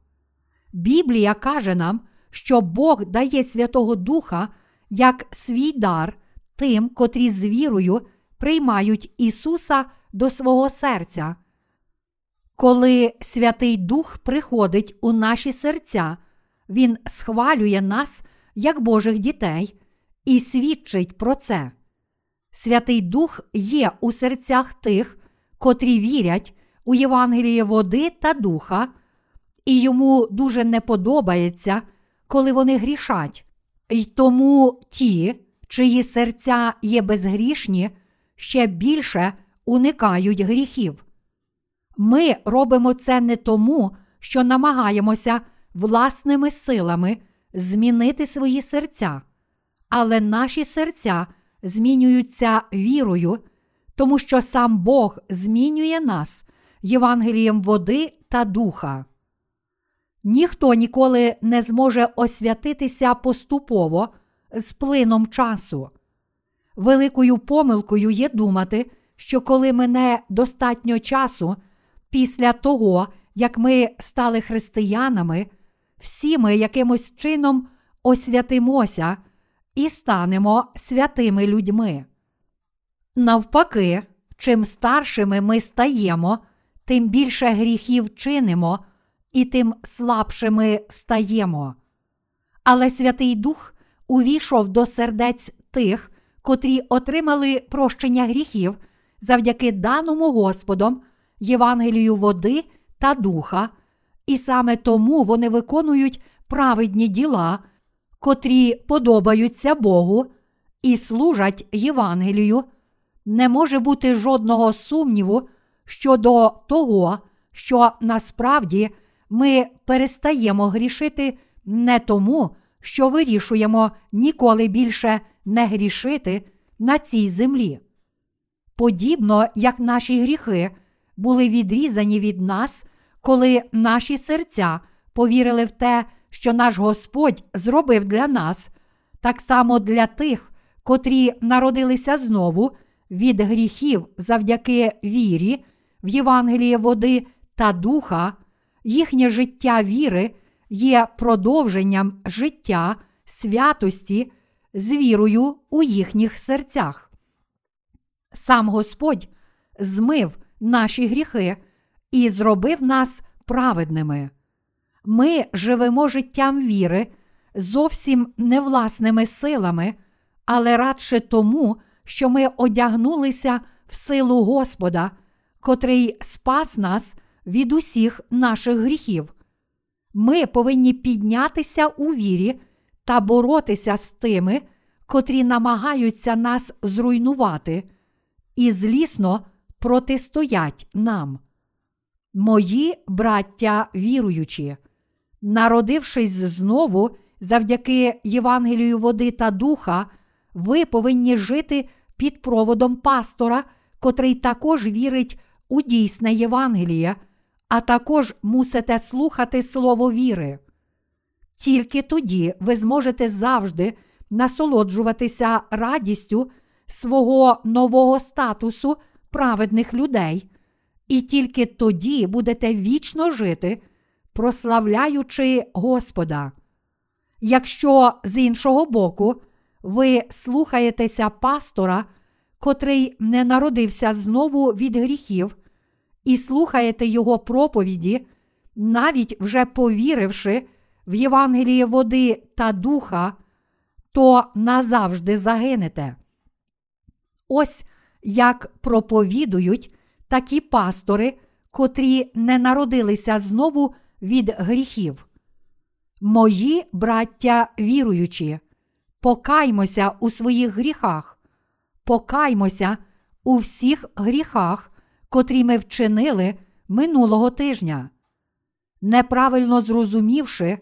Біблія каже нам, що Бог дає Святого Духа як свій дар тим, котрі з вірою приймають Ісуса до свого серця. Коли Святий Дух приходить у наші серця, Він схвалює нас як Божих дітей і свідчить про це. Святий Дух є у серцях тих, котрі вірять у Євангеліє води та духа, і йому дуже не подобається, коли вони грішать. І тому ті, чиї серця є безгрішні, ще більше уникають гріхів. Ми робимо це не тому, що намагаємося власними силами змінити свої серця, але наші серця змінюються вірою, тому що сам Бог змінює нас Євангелієм води та духа. Ніхто ніколи не зможе освятитися поступово з плином часу. Великою помилкою є думати, що коли мине достатньо часу після того, як ми стали християнами, всі ми якимось чином освятимося і станемо святими людьми. Навпаки, чим старшими ми стаємо, тим більше гріхів чинимо і тим слабшими стаємо. Але Святий Дух увійшов до сердець тих, котрі отримали прощення гріхів завдяки даному Господом, Євангелію води та духа, і саме тому вони виконують праведні діла, котрі подобаються Богу і служать Євангелію. Не може бути жодного сумніву щодо того, що насправді ми перестаємо грішити не тому, що вирішуємо ніколи більше не грішити на цій землі. Подібно як наші гріхи були відрізані від нас, коли наші серця повірили в те, що наш Господь зробив для нас, так само для тих, котрі народилися знову від гріхів завдяки вірі в Євангеліє води та духа, їхнє життя віри є продовженням життя святості з вірою у їхніх серцях. Сам Господь змив наші гріхи і зробив нас праведними. Ми живемо життям віри зовсім не власними силами, але радше тому, що ми одягнулися в силу Господа, котрий спас нас від усіх наших гріхів. Ми повинні піднятися у вірі та боротися з тими, котрі намагаються нас зруйнувати, і злісно протистоять нам. Мої браття віруючі, народившись знову завдяки Євангелію води та духа, ви повинні жити під проводом пастора, котрий також вірить у дійсне Євангеліє, а також мусите слухати Слово віри. Тільки тоді ви зможете завжди насолоджуватися радістю свого нового статусу праведних людей, і тільки тоді будете вічно жити, прославляючи Господа. Якщо з іншого боку ви слухаєтеся пастора, котрий не народився знову від гріхів, і слухаєте його проповіді, навіть вже повіривши в Євангеліє води та духа, то назавжди загинете. Ось як проповідують такі пастори, котрі не народилися знову від гріхів. Мої браття віруючі, покаймося у своїх гріхах, покаймося у всіх гріхах, котрі ми вчинили минулого тижня. Неправильно зрозумівши,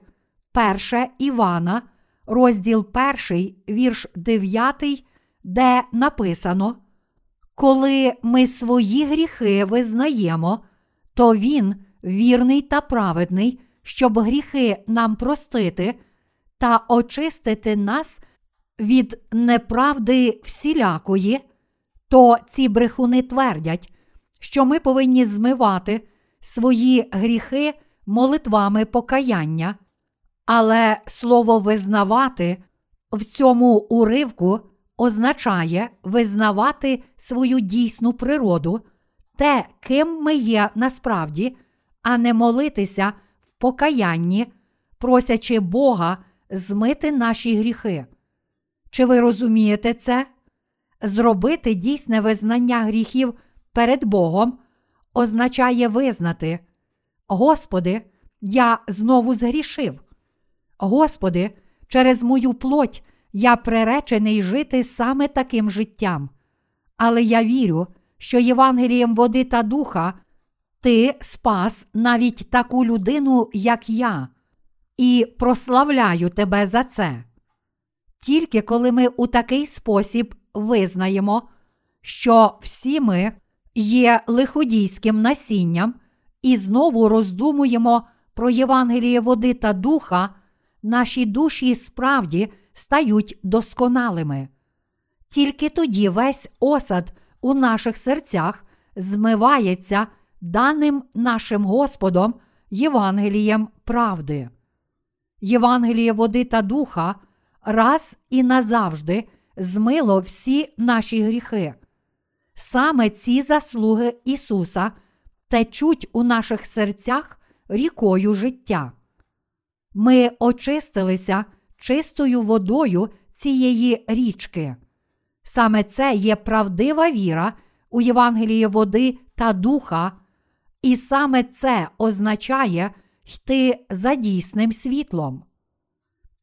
перше Івана, розділ 1, вірш 9, де написано: Коли ми свої гріхи визнаємо, то Він вірний та праведний, щоб гріхи нам простити та очистити нас від неправди всілякої, то ці брехуни твердять, що ми повинні змивати свої гріхи молитвами покаяння, але слово визнавати в цьому уривку означає визнавати свою дійсну природу, те, ким ми є насправді, а не молитися в покаянні, просячи Бога змити наші гріхи. Чи ви розумієте це? Зробити дійсне визнання гріхів перед Богом означає визнати, Господи, я знову згрішив. Господи, через мою плоть я приречений жити саме таким життям. Але я вірю, що Євангелієм води та духа ти спас навіть таку людину, як я, і прославляю тебе за це. Тільки коли ми у такий спосіб визнаємо, що всі ми є лиходійським насінням, і знову роздумуємо про Євангеліє води та духа, наші душі справді стають досконалими. Тільки тоді весь осад у наших серцях змивається даним нашим Господом Євангелієм правди. Євангеліє води та духа раз і назавжди змило всі наші гріхи. Саме ці заслуги Ісуса течуть у наших серцях рікою життя. Ми очистилися чистою водою цієї річки. Саме це є правдива віра у Євангелії води та духа, і саме це означає йти за дійсним світлом.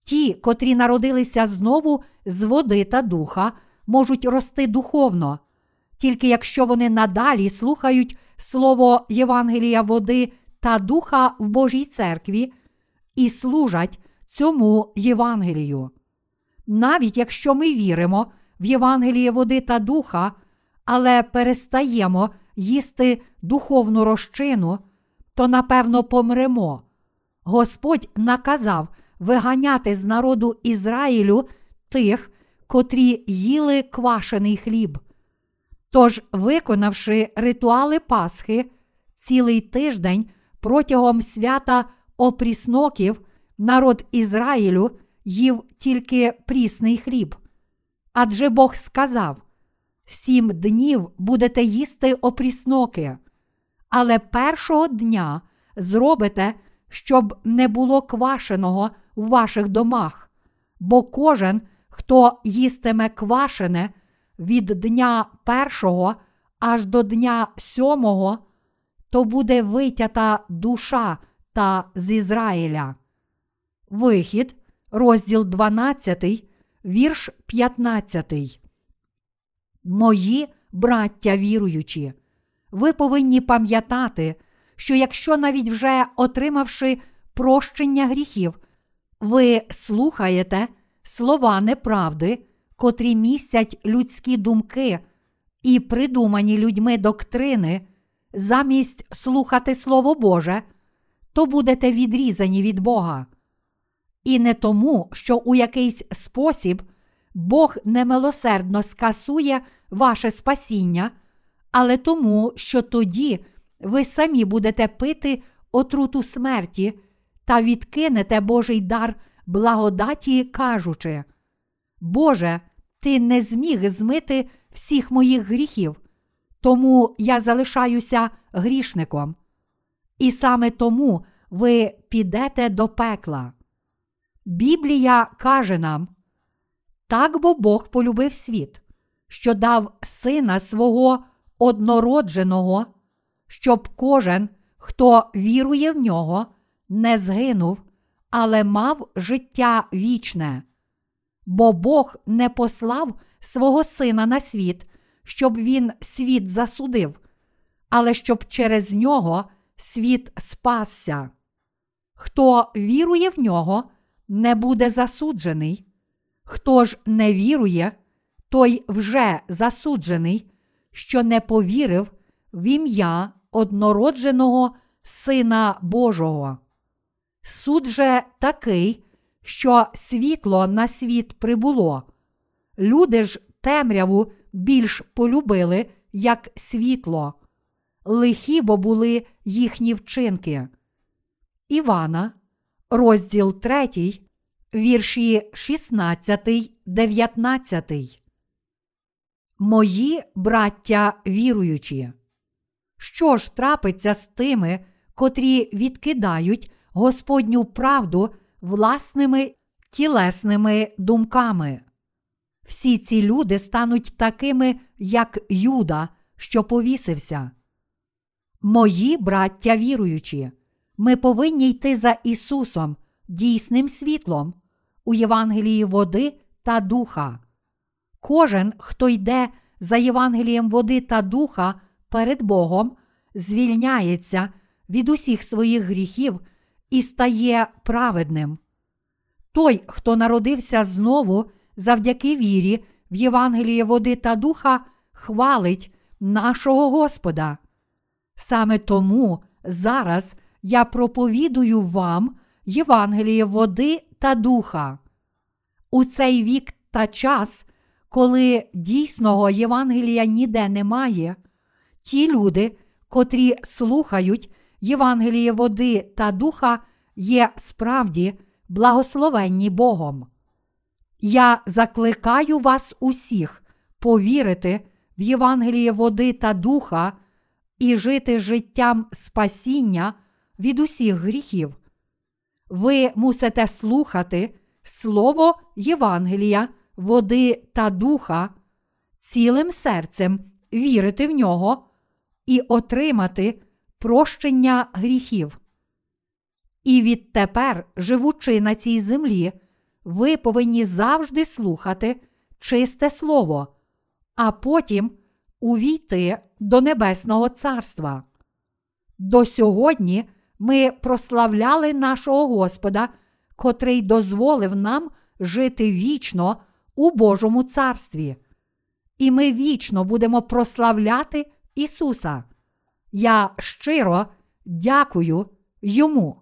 Ті, котрі народилися знову з води та духа, можуть рости духовно, тільки якщо вони надалі слухають слово Євангелія води та духа в Божій церкві і служать цьому Євангелію. Навіть якщо ми віримо в Євангеліє води та духа, але перестаємо їсти духовну розчину, то напевно помремо. Господь наказав виганяти з народу Ізраїлю тих, котрі їли квашений хліб. Тож, виконавши ритуали Пасхи, цілий тиждень протягом свята опрісноків, народ Ізраїлю їв тільки прісний хліб. Адже Бог сказав: сім днів будете їсти опрісноки, але першого дня зробите, щоб не було квашеного в ваших домах, бо кожен, хто їстиме квашене від дня першого аж до дня сьомого, то буде витята душа та з Ізраїля. Вихід, розділ 12, вірш 15. Мої браття віруючі, ви повинні пам'ятати, що якщо навіть вже отримавши прощення гріхів, ви слухаєте слова неправди, котрі містять людські думки і придумані людьми доктрини, замість слухати Слово Боже, то будете відрізані від Бога. І не тому, що у якийсь спосіб Бог немилосердно скасує ваше спасіння, але тому, що тоді ви самі будете пити отруту смерті та відкинете Божий дар благодаті, кажучи: Боже, ти не зміг змити всіх моїх гріхів, тому я залишаюся грішником. І саме тому ви підете до пекла. Біблія каже нам, так бо Бог полюбив світ, що дав сина свого однородженого, щоб кожен, хто вірує в нього, не згинув, але мав життя вічне. Бо Бог не послав свого сина на світ, щоб він світ засудив, але щоб через нього світ спасся. Хто вірує в нього, не буде засуджений. Хто ж не вірує, той вже засуджений, що не повірив в ім'я однородженого Сина Божого. Суд же такий, що світло на світ прибуло. Люди ж темряву більш полюбили, як світло, лихі бо були їхні вчинки. Івана, розділ 3, вірші 16, 19. Мої браття віруючі. Що ж трапиться з тими, котрі відкидають Господню правду власними тілесними думками. Всі ці люди стануть такими, як Юда, що повісився. Мої браття віруючі, ми повинні йти за Ісусом, дійсним світлом, у Євангелії води та духа. Кожен, хто йде за Євангелієм води та духа перед Богом, звільняється від усіх своїх гріхів і стає праведним. Той, хто народився знову завдяки вірі в Євангеліє води та духа, хвалить нашого Господа. Саме тому зараз я проповідую вам Євангеліє води та духа. У цей вік та час, коли дійсного Євангелія ніде немає, ті люди, котрі слухають Євангеліє води та духа, є справді благословенні Богом. Я закликаю вас усіх повірити в Євангеліє води та духа і жити життям спасіння від усіх гріхів. Ви мусите слухати Слово Євангелія, води та духа, цілим серцем вірити в нього і отримати прощення гріхів. І відтепер, живучи на цій землі, ви повинні завжди слухати чисте слово, а потім увійти до Небесного Царства. До сьогодні ми прославляли нашого Господа, котрий дозволив нам жити вічно у Божому царстві. І ми вічно будемо прославляти Ісуса. Я щиро дякую йому.